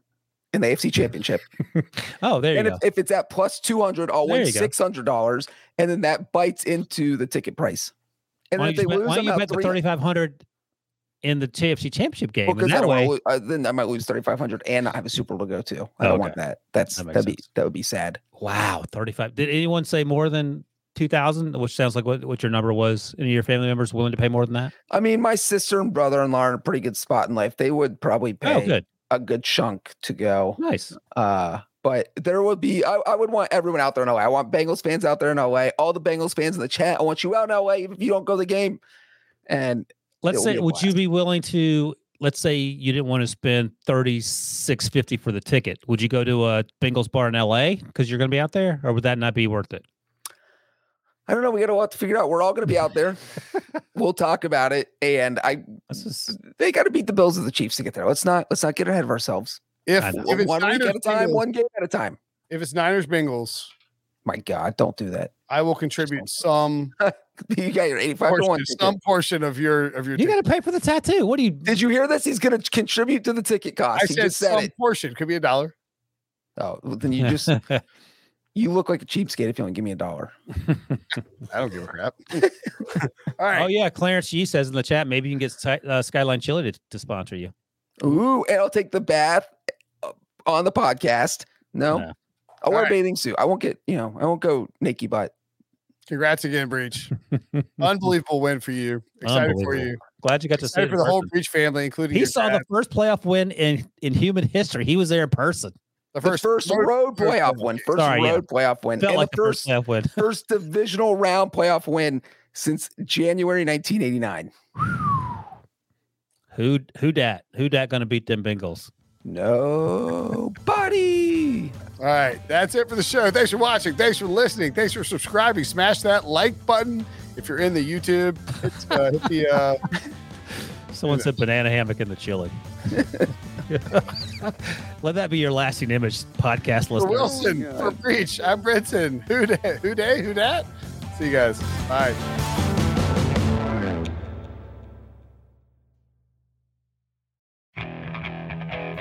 in the AFC Championship. *laughs* Oh, there you and go. if, if it's at plus two hundred, I'll win six hundred dollars, and then that bites into the ticket price. And why if they bet, lose, why you bet the thirty five hundred in the KFC Championship game? Well, that way, uh, then I might lose thirty five hundred, and I have a Super Bowl to go to. I Oh, don't want that. That's that that'd be that would be sad. wow, thirty five. Did anyone say more than two thousand? Which sounds like what, what your number was. Any of your family members willing to pay more than that? I mean, my sister and brother in law are in a pretty good spot in life. They would probably pay Oh, good, a good chunk to go. nice. Uh, but there would be, I, I would want everyone out there in LA. I want Bengals fans out there in LA. All the Bengals fans in the chat. I want you out in LA even if you don't go to the game. And Let's say, would you be willing to? Let's say you didn't want to spend thirty six fifty for the ticket. Would you go to a Bengals bar in L.A. because you're going to be out there, or would that not be worth it? I don't know. We got a lot to figure out. We're all going to be out there. *laughs* we'll talk about it. And I, This is they got to beat the Bills of the Chiefs to get there. Let's not, let's not get ahead of ourselves. If, if it's one week at a time, Bengals- one game at a time. if it's Niners Bengals, My God, don't do that. I will contribute some *laughs* You got your 85 to 1. ticket. some portion of your of your. you got to pay for the tattoo. What do you? Did you hear this? He's going to contribute to the ticket cost. I he said just said some it. portion could be a dollar. Oh, well, then you just *laughs* you look like a cheapskate if you only give me a dollar. *laughs* I don't give a crap. All right. Oh yeah, Clarence G says in the chat maybe you can get uh, Skyline Chili to, to sponsor you. Ooh, and I'll take the bath uh, on the podcast. No, No. I'll wear All a bathing suit. I won't get, you know, I won't go naked butt. Congrats again, Breech. *laughs* Unbelievable win for you. Excited for you. Glad you got to see for in the whole. Breech family, including He your saw dad. the first playoff win in in human history. He was there in person. the The first, road first playoff road *laughs* win. First Sorry, yeah. road playoff win. Felt and like the the first first playoff win. *laughs* first divisional round playoff win since January 1989. *sighs* Who who dat? Who dat going to beat them Bengals? Nobody. All right, that's it for the show. Thanks for watching. Thanks for listening. Thanks for subscribing. Smash that like button if you're in the YouTube. Hit, uh, hit the uh, *laughs* Someone said banana hammock in the chili. *laughs* Let that be your lasting image, podcast for. Wilson, God. for Breech. I'm Brinson. Who day? Who day? Who dat? See you guys. Bye.